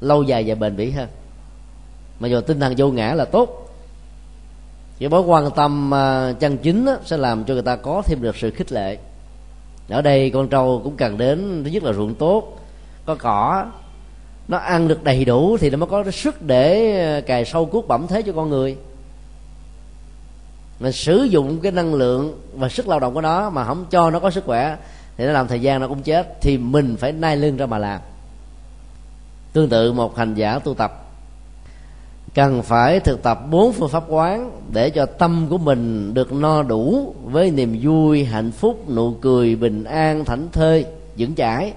lâu dài và bền bỉ hơn. Mà dù tinh thần vô ngã là tốt. Cái mối quan tâm à, chân chính sẽ làm cho người ta có thêm được sự khích lệ. Ở đây con trâu cũng cần đến, thứ nhất là ruộng tốt, có cỏ nó ăn được đầy đủ thì nó mới có sức để ờ, cài sâu cuốc bẩm thế cho con người. Mình sử dụng cái năng lượng và sức lao động của nó mà không cho nó có sức khỏe thì nó làm thời gian nó cũng chết, thì mình phải nai lưng ra mà làm. Tương tự một hành giả tu tập, cần phải thực tập bốn phương pháp quán để cho tâm của mình được no đủ với niềm vui, hạnh phúc, nụ cười bình an, thảnh thơi, vững chãi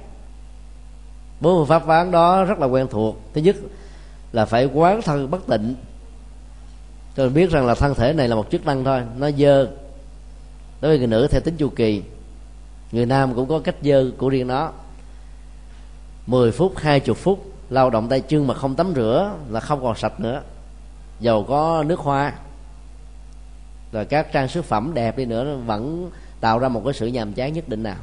bốn phương pháp quán đó rất là quen thuộc. Thứ nhất là phải quán thân bất tịnh. Cho mình biết rằng là thân thể này là một chức năng thôi, nó dơ. Đối với người nữ theo tính chu kỳ, người nam cũng có cách dơ của riêng nó. 10 phút 20 phút, lao động tay chân mà không tắm rửa là không còn sạch nữa. Dầu có nước hoa, rồi các trang sức phẩm đẹp đi nữa vẫn tạo ra một cái sự nhàm chán nhất định nào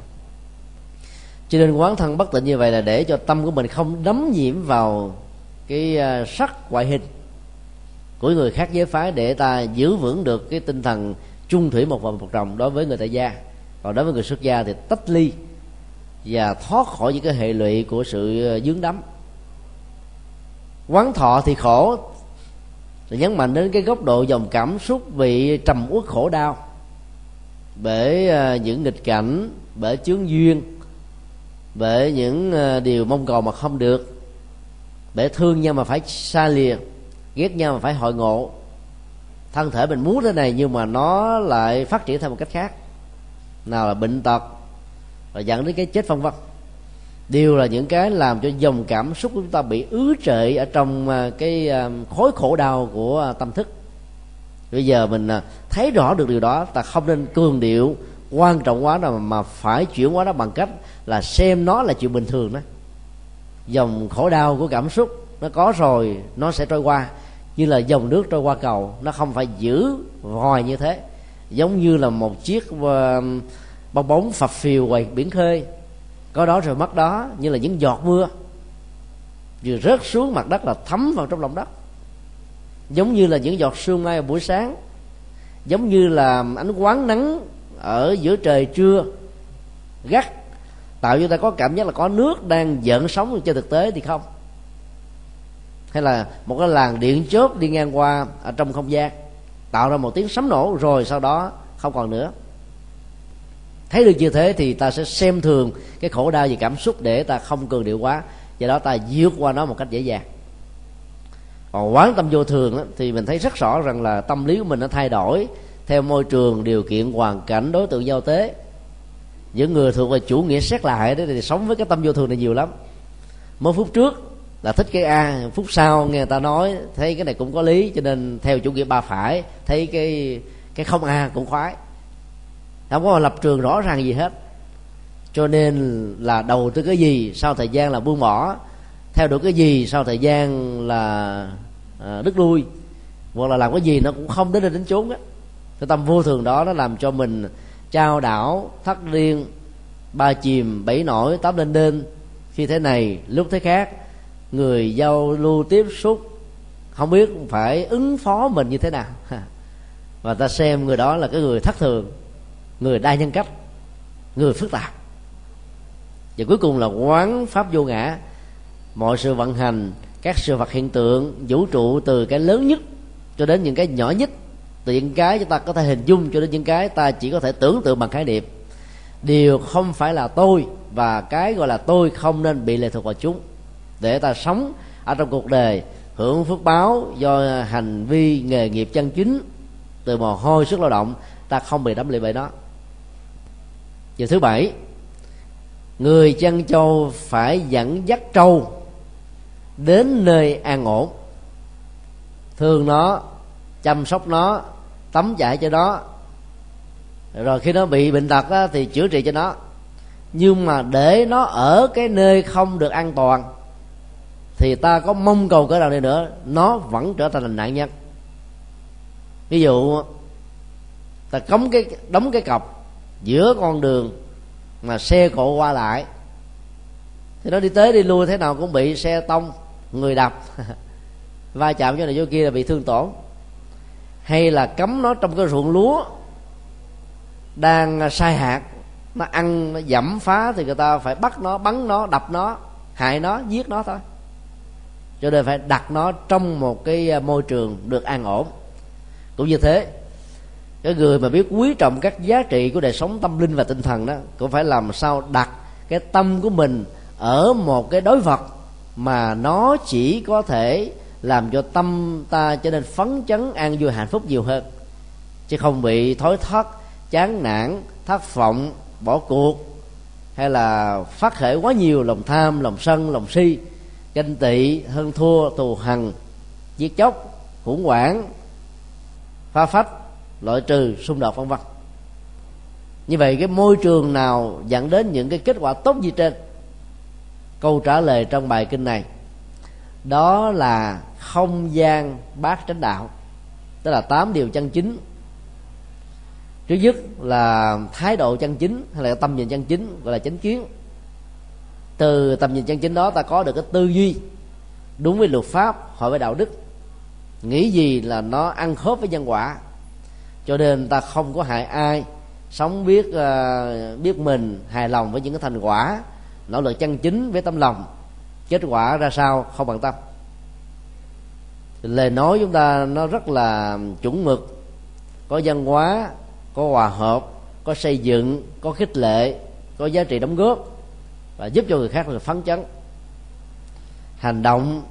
cho nên quán thân bất tịnh như vậy là để cho tâm của mình không đấm nhiễm vào cái à, sắc ngoại hình của người khác giới phái để ta giữ vững được cái tinh thần chung thủy một vòng một chồng đối với người tại gia. Còn đối với người xuất gia thì tách ly và thoát khỏi những cái hệ lụy của sự à, dướng đắm. Quán thọ thì khổ thì nhấn mạnh đến cái góc độ dòng cảm xúc bị trầm uất khổ đau bởi à, những nghịch cảnh, bởi chướng duyên bởi những ờ, điều mong cầu mà không được. Bởi thương nhau mà phải xa lìa, ghét nhau mà phải hội ngộ. Thân thể mình muốn thế này nhưng mà nó lại phát triển theo một cách khác. Nào là bệnh tật, và dẫn đến cái chết vân vân. Đều là những cái làm cho dòng cảm xúc của chúng ta bị ứ trệ ở trong ờ, cái ờ, khối khổ đau của tâm thức. Bây giờ mình thấy rõ được điều đó, ta không nên cường điệu quan trọng quá là mà phải chuyển hóa nó bằng cách là xem nó là chuyện bình thường đó. Dòng khổ đau của cảm xúc nó có rồi, nó sẽ trôi qua. Như là dòng nước trôi qua cầu, nó không phải giữ hoài như thế. Giống như là một chiếc ờ, bong bóng phập phiều ngoài biển khơi. Có đó rồi mất đó, như là những giọt mưa. Vừa rớt xuống mặt đất là thấm vào trong lòng đất. Giống như là những giọt sương mai buổi sáng. Giống như là ánh quán nắng ở giữa trời trưa gắt. Tạo cho ta có cảm giác là có nước đang giận sóng trên thực tế thì không? Hay là một cái làn điện chớp đi ngang qua ở trong không gian tạo ra một tiếng sấm nổ rồi sau đó không còn nữa. Thấy được như thế thì ta sẽ xem thường cái khổ đau về cảm xúc để ta không cường điệu quá. Do đó ta vượt qua nó một cách dễ dàng. Còn quán tâm vô thường đó, thì mình thấy rất rõ rằng là tâm lý của mình nó thay đổi theo môi trường điều kiện hoàn cảnh đối tượng giao tế. Những người thuộc về chủ nghĩa xét lại đó thì sống với cái tâm vô thường này nhiều lắm. Mới phút trước là thích cái a phút sau nghe người ta nói thấy cái này cũng có lý cho nên theo chủ nghĩa ba phải thấy cái cái không a cũng khoái. Không có lập trường rõ ràng gì hết. Cho nên là đầu tư cái gì sau thời gian là buông bỏ. Theo đuổi cái gì sau thời gian là à, đứt lui. Hoặc là làm cái gì nó cũng không đến nơi đến chốn á cái tâm vô thường đó nó làm cho mình trao đảo thất liên ba chìm bảy nổi tám lên đên. Khi thế này, lúc thế khác, người giao lưu tiếp xúc, không biết phải ứng phó mình như thế nào. Và ta xem người đó là cái người thất thường, người đa nhân cách, người phức tạp. Và cuối cùng là quán pháp vô ngã. Mọi sự vận hành, các sự vật hiện tượng, vũ trụ từ cái lớn nhất cho đến những cái nhỏ nhất từ những cái chúng ta có thể hình dung cho đến những cái ta chỉ có thể tưởng tượng bằng khái niệm. Điều không phải là tôi và cái gọi là tôi không nên bị lệ thuộc vào chúng. Để ta sống ở trong cuộc đời hưởng phước báo do hành vi nghề nghiệp chân chính, từ mồ hôi sức lao động, ta không bị đắm lì bởi nó. Điều thứ bảy, người chăn trâu phải dẫn dắt trâu đến nơi an ổn. Thương nó, chăm sóc nó tắm chạy cho nó. Rồi khi nó bị bệnh tật á, thì chữa trị cho nó. Nhưng mà để nó ở cái nơi không được an toàn thì ta có mong cầu cỡ nào đi nữa nó vẫn trở thành nạn nhân. Ví dụ ta cấm cái đóng cái cọc giữa con đường mà xe cộ qua lại thì nó đi tới đi lui thế nào cũng bị xe tông người đập va chạm cho này chỗ kia là bị thương tổn hay là cấm nó trong cái ruộng lúa đang sai hạt nó ăn nó dẫm phá thì người ta phải bắt nó, bắn nó, đập nó, hại nó, giết nó thôi. Cho nên phải đặt nó trong một cái à, môi trường được an ổn. Cũng như thế, cái người mà biết quý trọng các giá trị của đời sống tâm linh và tinh thần đó, cũng phải làm sao đặt cái tâm của mình ở một cái đối vật mà nó chỉ có thể làm cho tâm ta trở nên phấn chấn, an vui, hạnh phúc nhiều hơn. Chứ không bị thối thất chán nản, thất vọng, bỏ cuộc, hay là phát khởi quá nhiều lòng tham, lòng sân, lòng si, ganh tị, hơn thua thù hằn, giết chóc, khủng hoảng pha phách, loại trừ, xung đột, vân vân. Như vậy cái môi trường nào dẫn đến những cái kết quả tốt gì trên? Câu trả lời trong bài kinh này, đó là không gian bát chánh đạo. Tức là tám điều chân chính. Trước nhất là thái độ chân chính hay là tâm nhìn chân chính gọi là chánh kiến. Từ tầm nhìn chân chính đó ta có được cái tư duy đúng với luật pháp hội với đạo đức. Nghĩ gì là nó ăn khớp với nhân quả. Cho nên ta không có hại ai sống biết uh, biết mình hài lòng với những cái thành quả nỗ lực chân chính với tâm lòng. Kết quả ra sao không bằng tâm lời nói chúng ta nó rất là chuẩn mực. Có văn hóa có hòa hợp có xây dựng có khích lệ có giá trị đóng góp và giúp cho người khác là phấn chấn. Hành động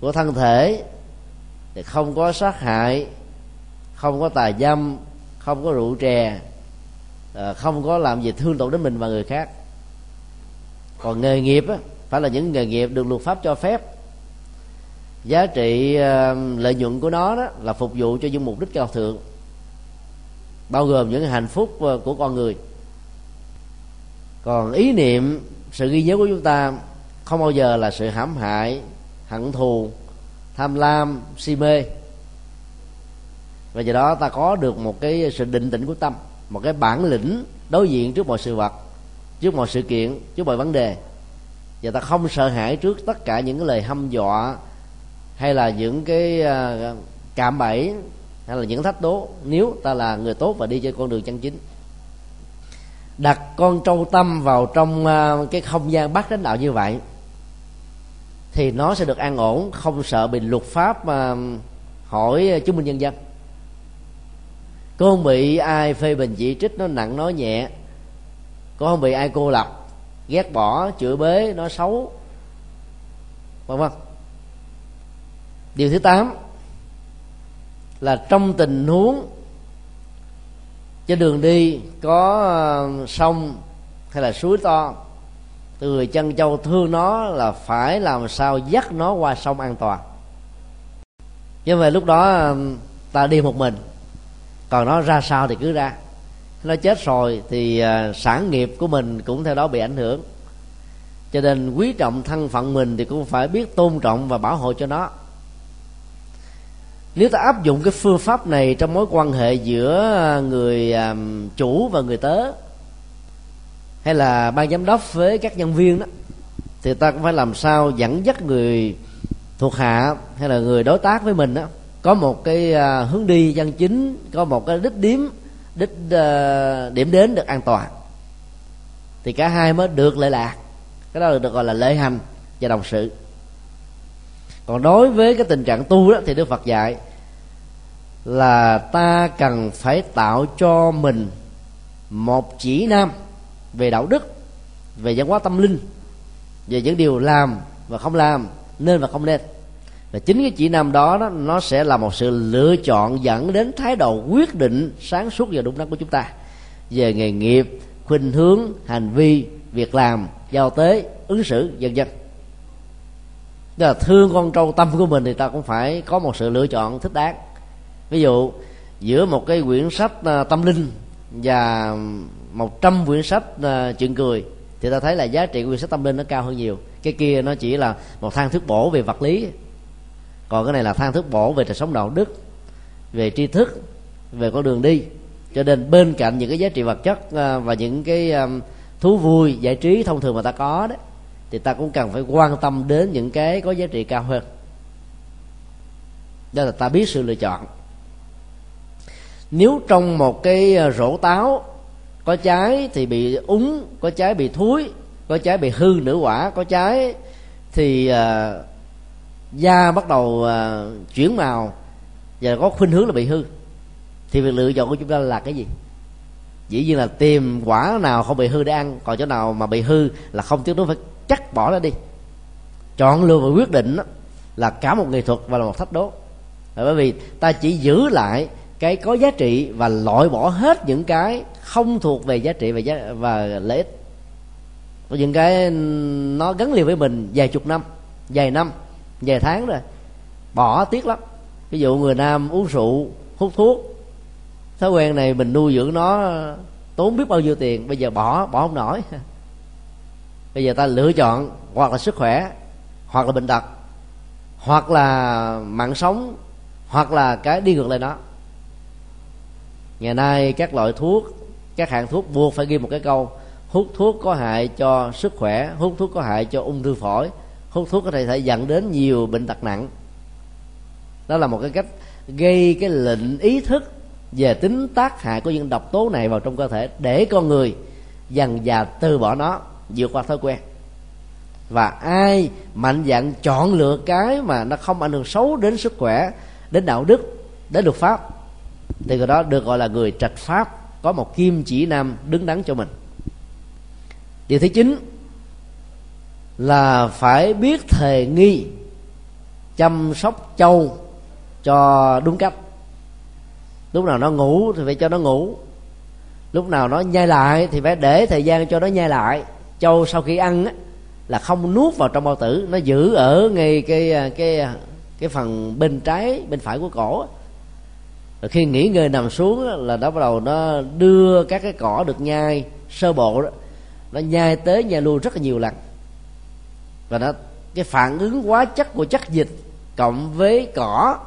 của thân thể thì không có sát hại không có tà dâm không có rượu chè ờ, không có làm gì thương tổn đến mình và người khác. Còn nghề nghiệp á, phải là những nghề nghiệp được luật pháp cho phép giá trị ờ, lợi nhuận của nó đó là phục vụ cho những mục đích cao thượng, bao gồm những hạnh phúc ờ, của con người. Còn ý niệm, sự ghi nhớ của chúng ta không bao giờ là sự hãm hại, hận thù, tham lam, si mê. Và do đó ta có được một cái sự định tĩnh của tâm, một cái bản lĩnh đối diện trước mọi sự vật, trước mọi sự kiện, trước mọi vấn đề. Và ta không sợ hãi trước tất cả những cái lời hăm dọa hay là những cái à, cạm bẫy, hay là những thách đố, nếu ta là người tốt và đi trên con đường chân chính. Đặt con trâu tâm vào trong à, cái không gian bát chánh đạo như vậy, thì nó sẽ được an ổn, không sợ bị luật pháp mà hỏi chứng minh nhân dân. Cô không bị ai phê bình chỉ trích nó nặng nó nhẹ. Cô không bị ai cô lập, ghét bỏ, chửi bế nó xấu, vân vân điều thứ tám là trong tình huống trên đường đi có ờ, sông hay là suối to từ người chân châu thương nó là phải làm sao dắt nó qua sông an toàn. Nhưng mà lúc đó ờ, ta đi một mình, còn nó ra sao thì cứ ra. Nó chết rồi thì ờ, sản nghiệp của mình cũng theo đó bị ảnh hưởng. Cho nên quý trọng thân phận mình thì cũng phải biết tôn trọng và bảo hộ cho nó nếu ta áp dụng cái phương pháp này trong mối quan hệ giữa à, người à, chủ và người tớ, hay là ban giám đốc với các nhân viên đó, thì ta cũng phải làm sao dẫn dắt người thuộc hạ hay là người đối tác với mình đó, có một cái à, hướng đi chân chính, có một cái đích điểm đích điểm đến được an toàn. Thì cả hai mới được lệ lạc. Cái đó được gọi là lễ hành và đồng sự còn đối với cái tình trạng tu đó thì đức phật dạy là ta cần phải tạo cho mình một chỉ nam về đạo đức về văn hóa tâm linh về những điều làm và không làm nên và không nên. Và chính cái chỉ nam đó, đó nó sẽ là một sự lựa chọn dẫn đến thái độ quyết định sáng suốt và đúng đắn của chúng ta về nghề nghiệp khuynh hướng hành vi việc làm giao tế ứng xử vân vân tức là thương con trâu tâm của mình thì ta cũng phải có một sự lựa chọn thích đáng. Ví dụ, giữa một cái quyển sách à, tâm linh và một trăm quyển sách à, chuyện cười, thì ta thấy là giá trị của quyển sách tâm linh nó cao hơn nhiều. Cái kia nó chỉ là một thang thức bổ về vật lý. Còn cái này là thang thức bổ về đời sống đạo đức, về tri thức, về con đường đi. Cho nên bên cạnh những cái giá trị vật chất à, và những cái thú vui, giải trí thông thường mà ta có đấy thì ta cũng cần phải quan tâm đến những cái có giá trị cao hơn. Đó là ta biết sự lựa chọn. Nếu trong một cái ờ, rổ táo có trái thì bị úng có trái bị thúi có trái bị hư nửa quả có trái thì uh, da bắt đầu uh, chuyển màu và có khuynh hướng là bị hư. Thì việc lựa chọn của chúng ta là cái gì? Dĩ nhiên là tìm quả nào không bị hư để ăn còn chỗ nào mà bị hư là không tiếc nuối phải chắc bỏ nó đi. Chọn lựa và quyết định đó, là cả một nghệ thuật và là một thách đố. Bởi vì ta chỉ giữ lại cái có giá trị và loại bỏ hết những cái không thuộc về giá trị và giá và lợi ích. Có những cái nó gắn liền với mình vài chục năm vài năm vài tháng rồi bỏ tiếc lắm. Ví dụ người nam uống rượu hút thuốc thói quen này mình nuôi dưỡng nó tốn biết bao nhiêu tiền bây giờ bỏ bỏ không nổi. bây giờ ta lựa chọn hoặc là sức khỏe, hoặc là bệnh tật, hoặc là mạng sống, hoặc là cái đi ngược lại đó ngày nay các loại thuốc, các hạng thuốc buộc phải ghi một cái câu, hút thuốc có hại cho sức khỏe, hút thuốc có hại cho ung thư phổi, hút thuốc có thể thể dẫn đến nhiều bệnh tật nặng. Đó là một cái cách gây cái lệnh ý thức về tính tác hại của những độc tố này vào trong cơ thể để con người dần dà từ bỏ nó vượt qua thói quen. Và ai mạnh dạn chọn lựa cái mà nó không ảnh hưởng xấu đến sức khỏe, đến đạo đức, đến luật pháp, thì người đó được gọi là người trạch pháp, có một kim chỉ nam đứng đắn cho mình. Điều thứ chín là phải biết thề nghi, chăm sóc châu cho đúng cách. Lúc nào nó ngủ thì phải cho nó ngủ, lúc nào nó nhai lại thì phải để thời gian cho nó nhai lại châu sau khi ăn á, là không nuốt vào trong bao tử. Nó giữ ở ngay cái à, cái à, cái phần bên trái bên phải của cổ rồi khi nghỉ ngơi nằm xuống là nó bắt đầu nó đưa các cái cỏ được nhai sơ bộ đó. Nó nhai tới nhai lui rất là nhiều lần. Và nó cái phản ứng hóa chất của chất dịch cộng với cỏ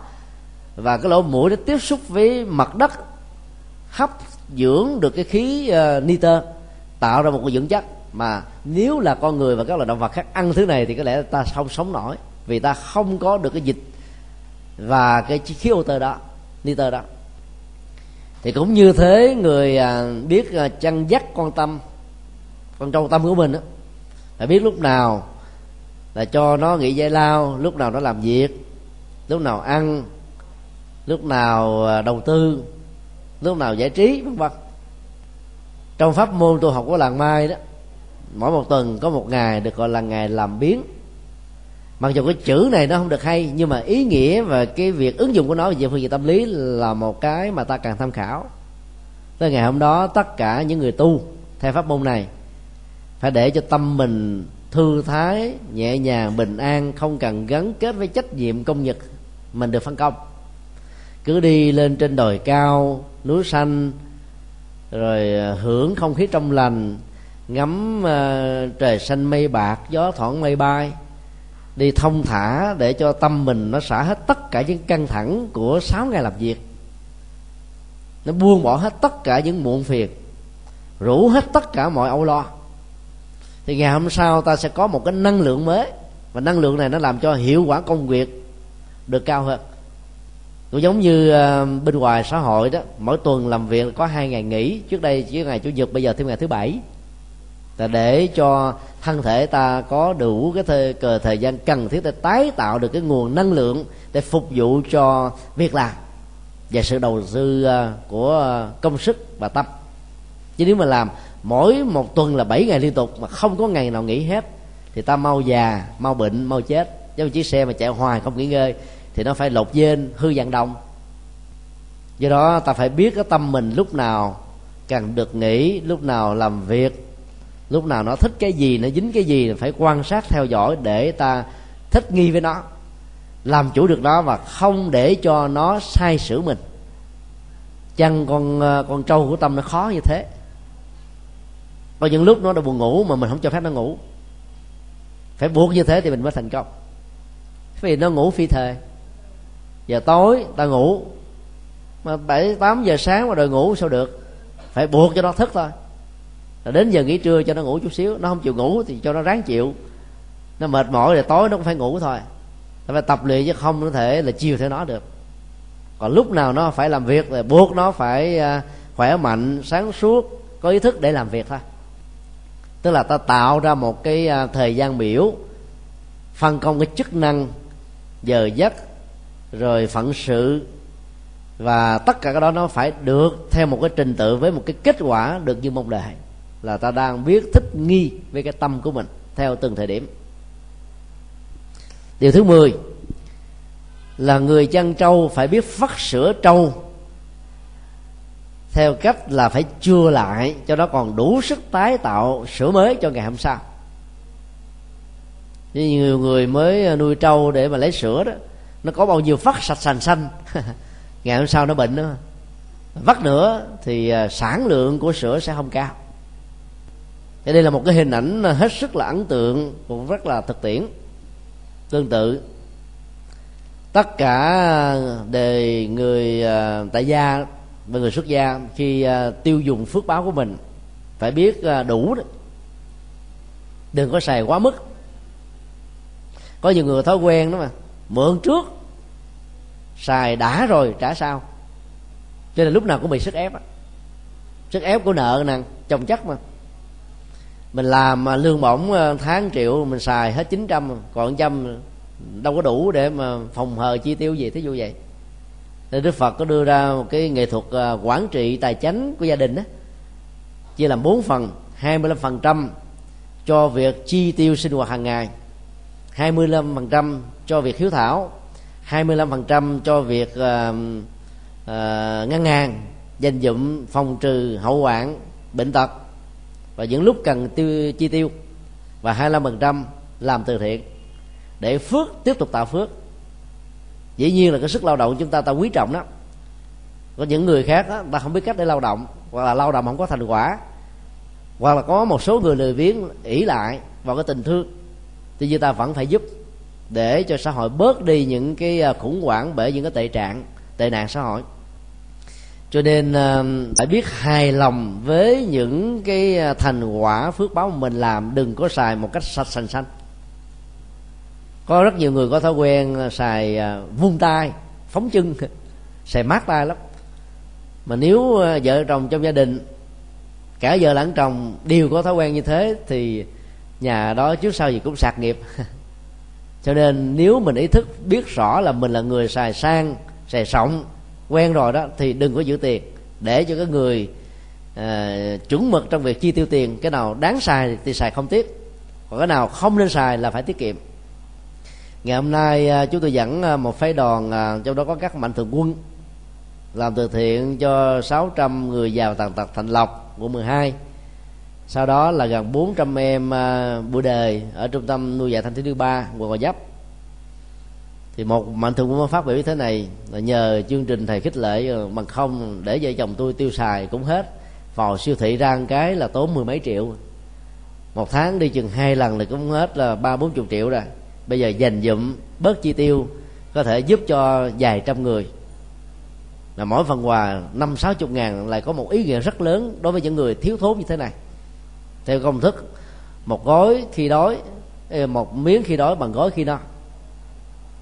và cái lỗ mũi nó tiếp xúc với mặt đất hấp dưỡng được cái khí uh, nitơ tạo ra một cái dưỡng chất mà nếu là con người và các loài động vật khác ăn thứ này thì có lẽ ta không sống nổi. Vì ta không có được cái dịch và cái khí ô tơ đó nitơ đó. Thì cũng như thế, người à, biết à, chăn dắt con tâm, con trâu tâm của mình đó phải biết lúc nào là cho nó nghỉ giải lao, lúc nào nó làm việc, lúc nào ăn, lúc nào à, đầu tư, lúc nào giải trí, vân vân. Trong pháp môn tu học của làng mai đó mỗi một tuần có một ngày được gọi là ngày làm biến. Mặc dù cái chữ này nó không được hay, nhưng mà ý nghĩa và cái việc ứng dụng của nó về phương diện tâm lý là một cái mà ta cần tham khảo. Tới ngày hôm đó, tất cả những người tu theo pháp môn này phải để cho tâm mình thư thái, nhẹ nhàng, bình an, không cần gắn kết với trách nhiệm công nhật mình được phân công. Cứ đi lên trên đồi cao, núi xanh, rồi ờ, hưởng không khí trong lành ngắm uh, trời xanh mây bạc gió thoảng mây bay đi thông thả để cho tâm mình nó xả hết tất cả những căng thẳng của sáu ngày làm việc. Nó buông bỏ hết tất cả những muộn phiền rủ hết tất cả mọi âu lo. Thì ngày hôm sau ta sẽ có một cái năng lượng mới và năng lượng này nó làm cho hiệu quả công việc được cao hơn. Cũng giống như ờ, bên ngoài xã hội đó mỗi tuần làm việc có hai ngày nghỉ trước đây chỉ ngày chủ nhật bây giờ thêm ngày thứ bảy là để cho thân thể ta có đủ cái thời, cờ thời gian cần thiết để tái tạo được cái nguồn năng lượng để phục vụ cho việc làm và sự đầu tư à, của công sức và tâm. Chứ nếu mà làm mỗi một tuần là 7 ngày liên tục mà không có ngày nào nghỉ hết thì ta mau già mau bệnh mau chết. Giống như chiếc xe mà chạy hoài không nghỉ ngơi thì nó phải lột dên hư dạng đồng. Do đó ta phải biết cái tâm mình lúc nào cần được nghỉ lúc nào làm việc lúc nào nó thích cái gì, nó dính cái gì phải quan sát theo dõi để ta thích nghi với nó, làm chủ được nó và không để cho nó sai sửa mình. Chăng con ờ, con trâu của tâm nó khó như thế. Có những lúc nó đã buồn ngủ mà mình không cho phép nó ngủ. Phải buộc như thế thì mình mới thành công. Vì nó ngủ phi thời giờ tối ta ngủ, mà bảy tám giờ sáng mà đòi ngủ sao được? Phải buộc cho nó thức thôi rồi đến giờ nghỉ trưa cho nó ngủ chút xíu. Nó không chịu ngủ thì cho nó ráng chịu. Nó mệt mỏi rồi tối nó cũng phải ngủ thôi. Nó phải tập luyện chứ không có thể là chiều theo nó được. Còn lúc nào nó phải làm việc thì buộc nó phải à, khỏe mạnh, sáng suốt, có ý thức để làm việc thôi. Tức là ta tạo ra một cái à, thời gian biểu, phân công cái chức năng, giờ giấc, rồi phận sự, và tất cả cái đó nó phải được theo một cái trình tự với một cái kết quả được như mong đợi là ta đang biết thích nghi với cái tâm của mình theo từng thời điểm. Điều thứ 10 là người chăn trâu phải biết vắt sữa trâu theo cách là phải chừa lại, cho nó còn đủ sức tái tạo sữa mới cho ngày hôm sau. Như nhiều người mới nuôi trâu để mà lấy sữa đó, nó có bao nhiêu vắt sạch sành xanh, ngày hôm sau nó bệnh nữa. Vắt nữa thì à, sản lượng của sữa sẽ không cao thì đây là một cái hình ảnh hết sức là ấn tượng cũng rất là thực tiễn. Tương tự, tất cả đề người à, tại gia và người xuất gia khi à, tiêu dùng phước báo của mình phải biết à, đủ đó. Đừng có xài quá mức. Có nhiều người thói quen đó mà, mượn trước, xài đã rồi, trả sau. Cho nên lúc nào cũng bị sức ép á. Sức ép của nợ nè, chồng chất mà mình làm mà lương bổng à, tháng triệu mình xài hết 900 còn trăm đâu có đủ để mà phòng hờ chi tiêu gì thế vô vậy. Nên Đức Phật có đưa ra một cái nghệ thuật à, quản trị tài chính của gia đình đó chia làm bốn phần 25% cho việc chi tiêu sinh hoạt hàng ngày 25% cho việc hiếu thảo 25% cho việc à, uh, uh, ngân hàng dành dụm phòng trừ hậu hoạn bệnh tật và những lúc cần tiêu chi tiêu. Và 25% làm từ thiện. Để phước tiếp tục tạo phước. Dĩ nhiên là cái sức lao động chúng ta ta quý trọng đó. Có những người khác đó, ta không biết cách để lao động. Hoặc là lao động không có thành quả. Hoặc là có một số người lười biếng ỷ lại vào cái tình thương. Thì như ta vẫn phải giúp để cho xã hội bớt đi những cái à, khủng hoảng bởi những cái tệ trạng tệ nạn xã hội cho nên ờ, phải biết hài lòng với những cái ờ, thành quả phước báo mà mình làm. Đừng có xài một cách sạch sành xanh có rất nhiều người có thói quen ờ, xài vung tay phóng chân. Xài mát tay lắm. Mà nếu vợ chồng trong gia đình, cả vợ lẫn chồng đều có thói quen như thế, thì nhà đó trước sau gì cũng sạc nghiệp. Cho nên nếu mình ý thức biết rõ là mình là người xài sang, xài sọng quen rồi đó thì đừng có giữ tiền. Để cho cái người à, chuẩn mực trong việc chi tiêu tiền cái nào đáng xài thì xài không tiếc. Còn cái nào không nên xài là phải tiết kiệm. Ngày hôm nay à, chúng tôi dẫn à, một phái đoàn à, trong đó có các mạnh thường quân làm từ thiện cho 600 người giàu tàn tật thành lộc quận 12 sau đó là gần 400 em à, uh, buổi đời ở trung tâm nuôi dạy thanh thiếu niên ba quận gò vấp thì một mạnh thường quân phát biểu như thế này là nhờ chương trình thầy khích lệ ờ, bằng không để vợ chồng tôi tiêu xài cũng hết. Vào siêu thị ra một cái là tốn mười mấy triệu. Một tháng đi chừng hai lần là cũng hết là ba bốn chục triệu rồi. Bây giờ dành dụm bớt chi tiêu, có thể giúp cho vài trăm người. Là mỗi phần quà năm, sáu chục ngàn lại có một ý nghĩa rất lớn đối với những người thiếu thốn như thế này. Theo công thức, một gói khi đói ờ, một miếng khi đói bằng gói khi no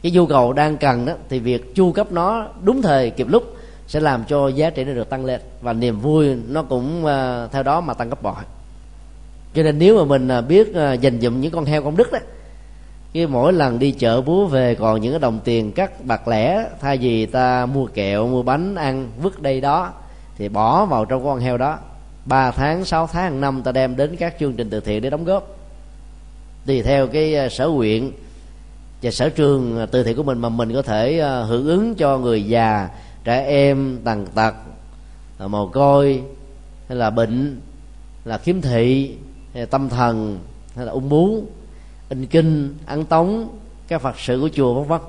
cái nhu cầu đang cần đó thì việc chu cấp nó đúng thời kịp lúc sẽ làm cho giá trị nó được tăng lên và niềm vui nó cũng uh, theo đó mà tăng gấp bội. Cho nên nếu mà mình uh, biết uh, dành dụm những con heo công đức đó khi mỗi lần đi chợ búa về còn những cái đồng tiền cắt bạc lẻ thay vì ta mua kẹo mua bánh ăn vứt đây đó thì bỏ vào trong con heo đó. 3 tháng 6 tháng năm ta đem đến các chương trình từ thiện để đóng góp. Tùy theo cái sở nguyện và sở trường à, từ thiện của mình mà mình có thể à, hưởng ứng cho người già, trẻ em, tàn tật à, mồ côi, hay là bệnh, là khiếm thị, hay là tâm thần, hay là ung bú, in kinh, ăn tống, các phật sự của chùa vân vân.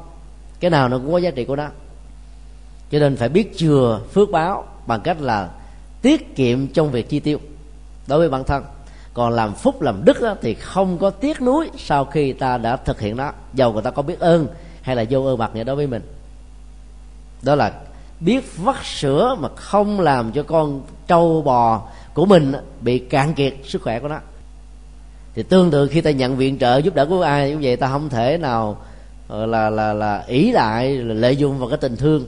Cái nào nó cũng có giá trị của nó. Cho nên phải biết chừa, phước báo bằng cách là tiết kiệm trong việc chi tiêu đối với bản thân còn làm phúc làm đức đó, thì không có tiếc nuối sau khi ta đã thực hiện nó. Dầu người ta có biết ơn hay là vô ơn bạc nghĩa đối với mình. Đó là biết vắt sữa mà không làm cho con trâu bò của mình bị cạn kiệt sức khỏe của nó. Thì tương tự khi ta nhận viện trợ giúp đỡ của ai như vậy ta không thể nào ờ, là là là ý lại là lợi dụng vào cái tình thương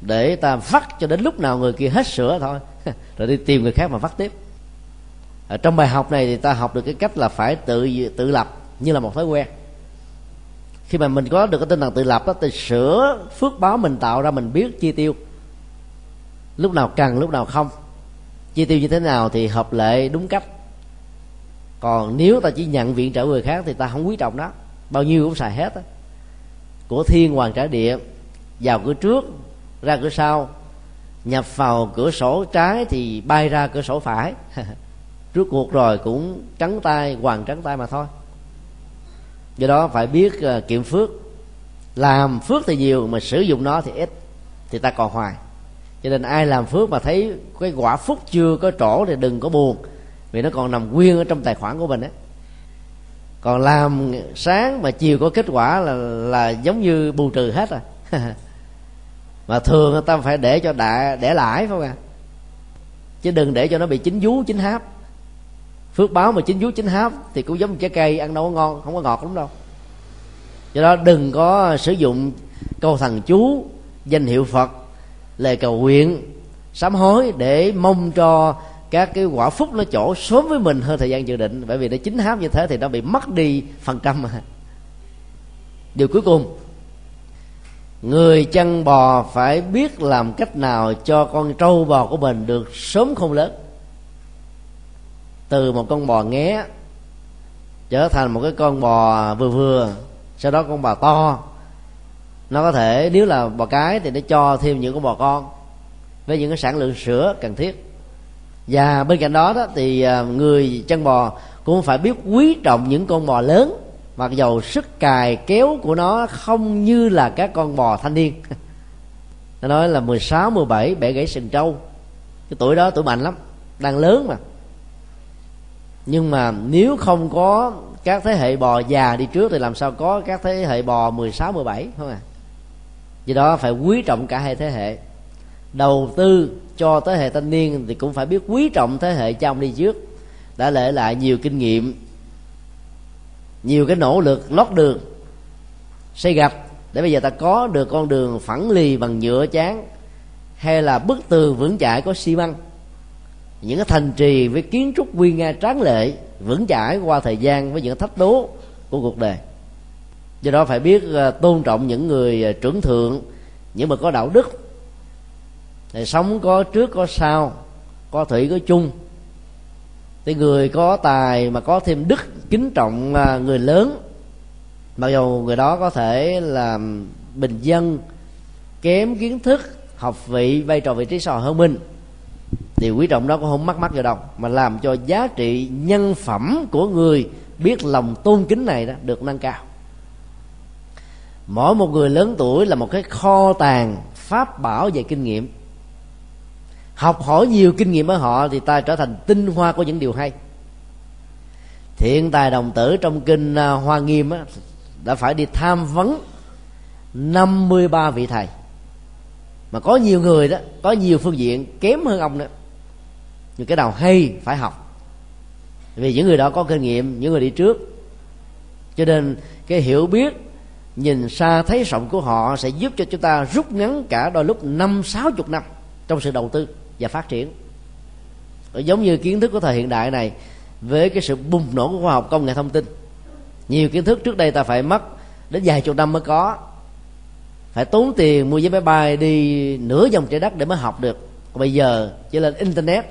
để ta vắt cho đến lúc nào người kia hết sữa thôi. Rồi đi tìm người khác mà vắt tiếp ở trong bài học này thì ta học được cái cách là phải tự tự lập như là một thói quen. Khi mà mình có được cái tinh thần tự lập đó, thì sửa phước báo mình tạo ra mình biết chi tiêu. Lúc nào cần, lúc nào không. Chi tiêu như thế nào thì hợp lệ, đúng cách. Còn nếu ta chỉ nhận viện trợ người khác thì ta không quý trọng đó bao nhiêu cũng xài hết á. Của thiên hoàng trả địa, vào cửa trước, ra cửa sau. Nhập vào cửa sổ trái thì bay ra cửa sổ phải. rút cuộc rồi cũng trắng tay hoàng trắng tay mà thôi. Do đó phải biết uh, kiệm phước. Làm phước thì nhiều mà sử dụng nó thì ít thì ta còn hoài. Cho nên ai làm phước mà thấy cái quả phúc chưa có trổ thì đừng có buồn vì nó còn nằm nguyên ở trong tài khoản của mình ấy còn làm sáng mà chiều có kết quả là là giống như bù trừ hết rồi à. mà thường người ta phải để cho đại để lãi phải không à chứ đừng để cho nó bị chín vú chín háp phước báo mà chín vú chín háp thì cũng giống một trái cây, ăn đâu có ngon, không có ngọt lắm đâu. Do đó đừng có sử dụng câu thần chú, danh hiệu phật, lời cầu nguyện, sám hối để mong cho các cái quả phúc nó chỗ sớm với mình hơn thời gian dự định. Bởi vì nó chính háp như thế thì nó bị mất đi phần trăm. Mà điều cuối cùng, người chăn bò phải biết làm cách nào cho con trâu bò của mình được sớm không lớn từ một con bò nghé trở thành một cái con bò vừa vừa sau đó con bò to. Nó có thể nếu là bò cái thì nó cho thêm những con bò con với những cái sản lượng sữa cần thiết. Và bên cạnh đó, đó thì à, người chăn bò cũng phải biết quý trọng những con bò lớn mặc dầu sức cài kéo của nó không như là các con bò thanh niên. Nó nói là 16, 17 bẻ gãy sừng trâu. Cái tuổi đó tuổi mạnh lắm đang lớn mà nhưng mà nếu không có các thế hệ bò già đi trước thì làm sao có các thế hệ bò 16, 17 không à? Vì đó phải quý trọng cả hai thế hệ. Đầu tư cho thế hệ thanh niên thì cũng phải biết quý trọng thế hệ cha ông đi trước. Đã để lại nhiều kinh nghiệm nhiều cái nỗ lực lót đường xây gạch để bây giờ ta có được con đường phẳng lì bằng nhựa chán hay là bức tường vững chãi có xi măng những cái thành trì với kiến trúc nguy nga tráng lệ, vững chãi qua thời gian với những thách đố của cuộc đời. Do đó phải biết ờ, tôn trọng những người ờ, trưởng thượng, những mà có đạo đức. Thì sống có trước, có sau, có thủy, có chung. Thì người có tài mà có thêm đức, kính trọng ờ, người lớn, mặc dù người đó có thể là bình dân, kém kiến thức, học vị, vai trò vị trí xã hội hơn mình thì quý trọng đó cũng không mắc mắc vào đâu mà làm cho giá trị nhân phẩm của người biết lòng tôn kính này đó được nâng cao. Mỗi một người lớn tuổi là một cái kho tàng pháp bảo về kinh nghiệm. Học hỏi nhiều kinh nghiệm ở họ thì ta trở thành tinh hoa của những điều hay. Thiện tài đồng tử trong kinh à, hoa nghiêm á, đã phải đi tham vấn 53 vị thầy. Mà có nhiều người đó có nhiều phương diện kém hơn ông nữa nhưng cái nào hay phải học. Vì những người đó có kinh nghiệm, những người đi trước. Cho nên cái hiểu biết, nhìn xa thấy rộng của họ sẽ giúp cho chúng ta rút ngắn cả đôi lúc năm, sáu chục năm trong sự đầu tư và phát triển. Giống như kiến thức của thời hiện đại này, với cái sự bùng nổ của khoa học công nghệ thông tin, nhiều kiến thức trước đây ta phải mất đến vài chục năm mới có. Phải tốn tiền mua vé máy bay đi nửa vòng trái đất để mới học được. Còn bây giờ chỉ lên internet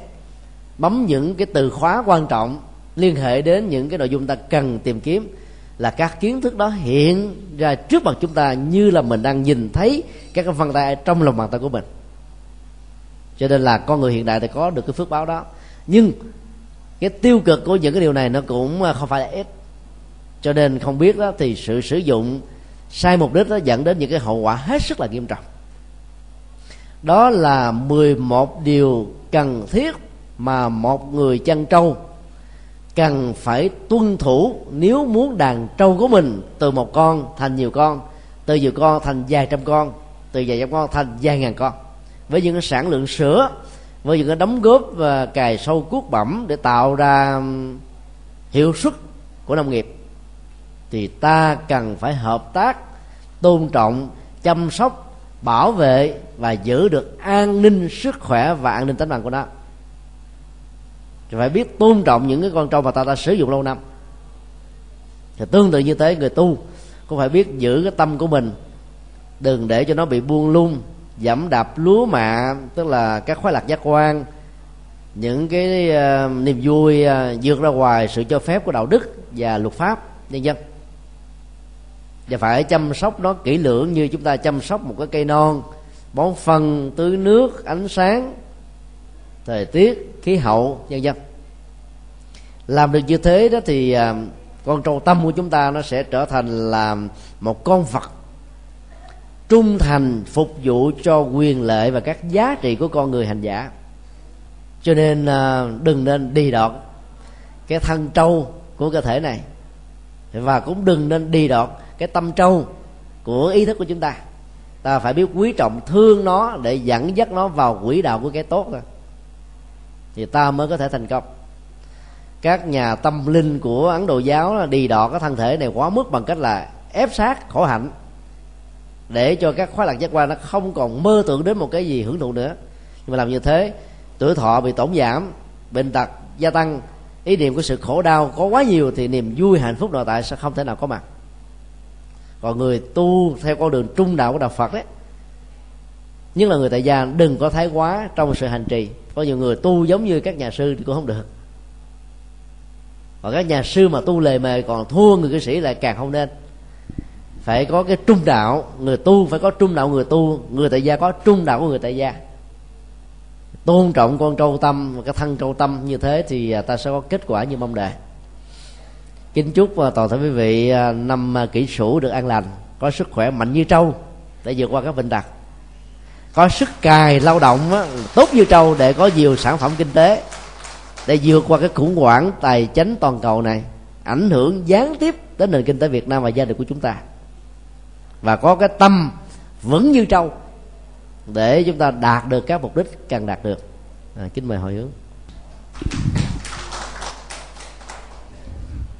bấm những cái từ khóa quan trọng liên hệ đến những cái nội dung ta cần tìm kiếm là các kiến thức đó hiện ra trước mặt chúng ta như là mình đang nhìn thấy các cái vân tay trong lòng bàn tay của mình. Cho nên là con người hiện đại thì có được cái phước báo đó. Nhưng cái tiêu cực của những cái điều này nó cũng à, không phải là ít. Cho nên không biết đó thì sự sử dụng sai mục đích đó dẫn đến những cái hậu quả hết sức là nghiêm trọng. Đó là 11 điều cần thiết mà một người chăn trâu cần phải tuân thủ nếu muốn đàn trâu của mình từ một con thành nhiều con, từ nhiều con thành vài trăm con, từ vài trăm con thành vài ngàn con. Với những cái sản lượng sữa, với những cái đóng góp và cài sâu cuốc bẩm để tạo ra hiệu suất của nông nghiệp, thì ta cần phải hợp tác, tôn trọng, chăm sóc, bảo vệ và giữ được an ninh sức khỏe và an ninh tính mạng của nó thì phải biết tôn trọng những cái con trâu mà ta đã sử dụng lâu năm. Thì tương tự như thế người tu cũng phải biết giữ cái tâm của mình. Đừng để cho nó bị buông lung giảm đạp lúa mạ tức là các khoái lạc giác quan. Những cái uh, niềm vui uh, vượt ra ngoài sự cho phép của đạo đức và luật pháp nhân dân. Và phải chăm sóc nó kỹ lưỡng như chúng ta chăm sóc một cái cây non bón phân tưới nước ánh sáng thời tiết, khí hậu nhân dân làm được như thế đó thì à, con trâu tâm của chúng ta nó sẽ trở thành là một con vật trung thành, phục vụ cho quyền lợi và các giá trị của con người hành giả. Cho nên à, đừng nên đi đọt cái thân trâu của cơ thể này. Và cũng đừng nên đi đọt cái tâm trâu của ý thức của chúng ta. Ta phải biết quý trọng thương nó để dẫn dắt nó vào quỹ đạo của cái tốt. thôi thì ta mới có thể thành công. Các nhà tâm linh của ấn độ giáo là đi đọt cái thân thể này quá mức bằng cách là ép sát khổ hạnh, để cho các khóa lạc giác quan nó không còn mơ tưởng đến một cái gì hưởng thụ nữa. Nhưng mà làm như thế, tuổi thọ bị tổn giảm, bệnh tật gia tăng, ý niệm của sự khổ đau có quá nhiều thì niềm vui hạnh phúc nội tại sẽ không thể nào có mặt. Còn người tu theo con đường trung đạo của đạo phật đấy nhưng là người tại gia đừng có thái quá trong sự hành trì. Có nhiều người tu giống như các nhà sư thì cũng không được. Và các nhà sư mà tu lề mề còn thua người cư sĩ lại càng không nên. Phải có cái trung đạo, người tu phải có trung đạo người tu. Người tại gia có trung đạo của người tại gia. Tôn trọng con trâu tâm và cái thân trâu tâm như thế thì à, ta sẽ có kết quả như mong đợi. Kính chúc và toàn thể quý vị à, năm à, kỷ sửu được an lành, có sức khỏe mạnh như trâu để vượt qua các bệnh tật có sức cài lao động tốt như trâu để có nhiều sản phẩm kinh tế. Để vượt qua cái khủng hoảng tài chính toàn cầu này ảnh hưởng gián tiếp đến nền kinh tế Việt Nam và gia đình của chúng ta. Và có cái tâm vững như trâu để chúng ta đạt được các mục đích cần đạt được. À, kính mời hội hướng.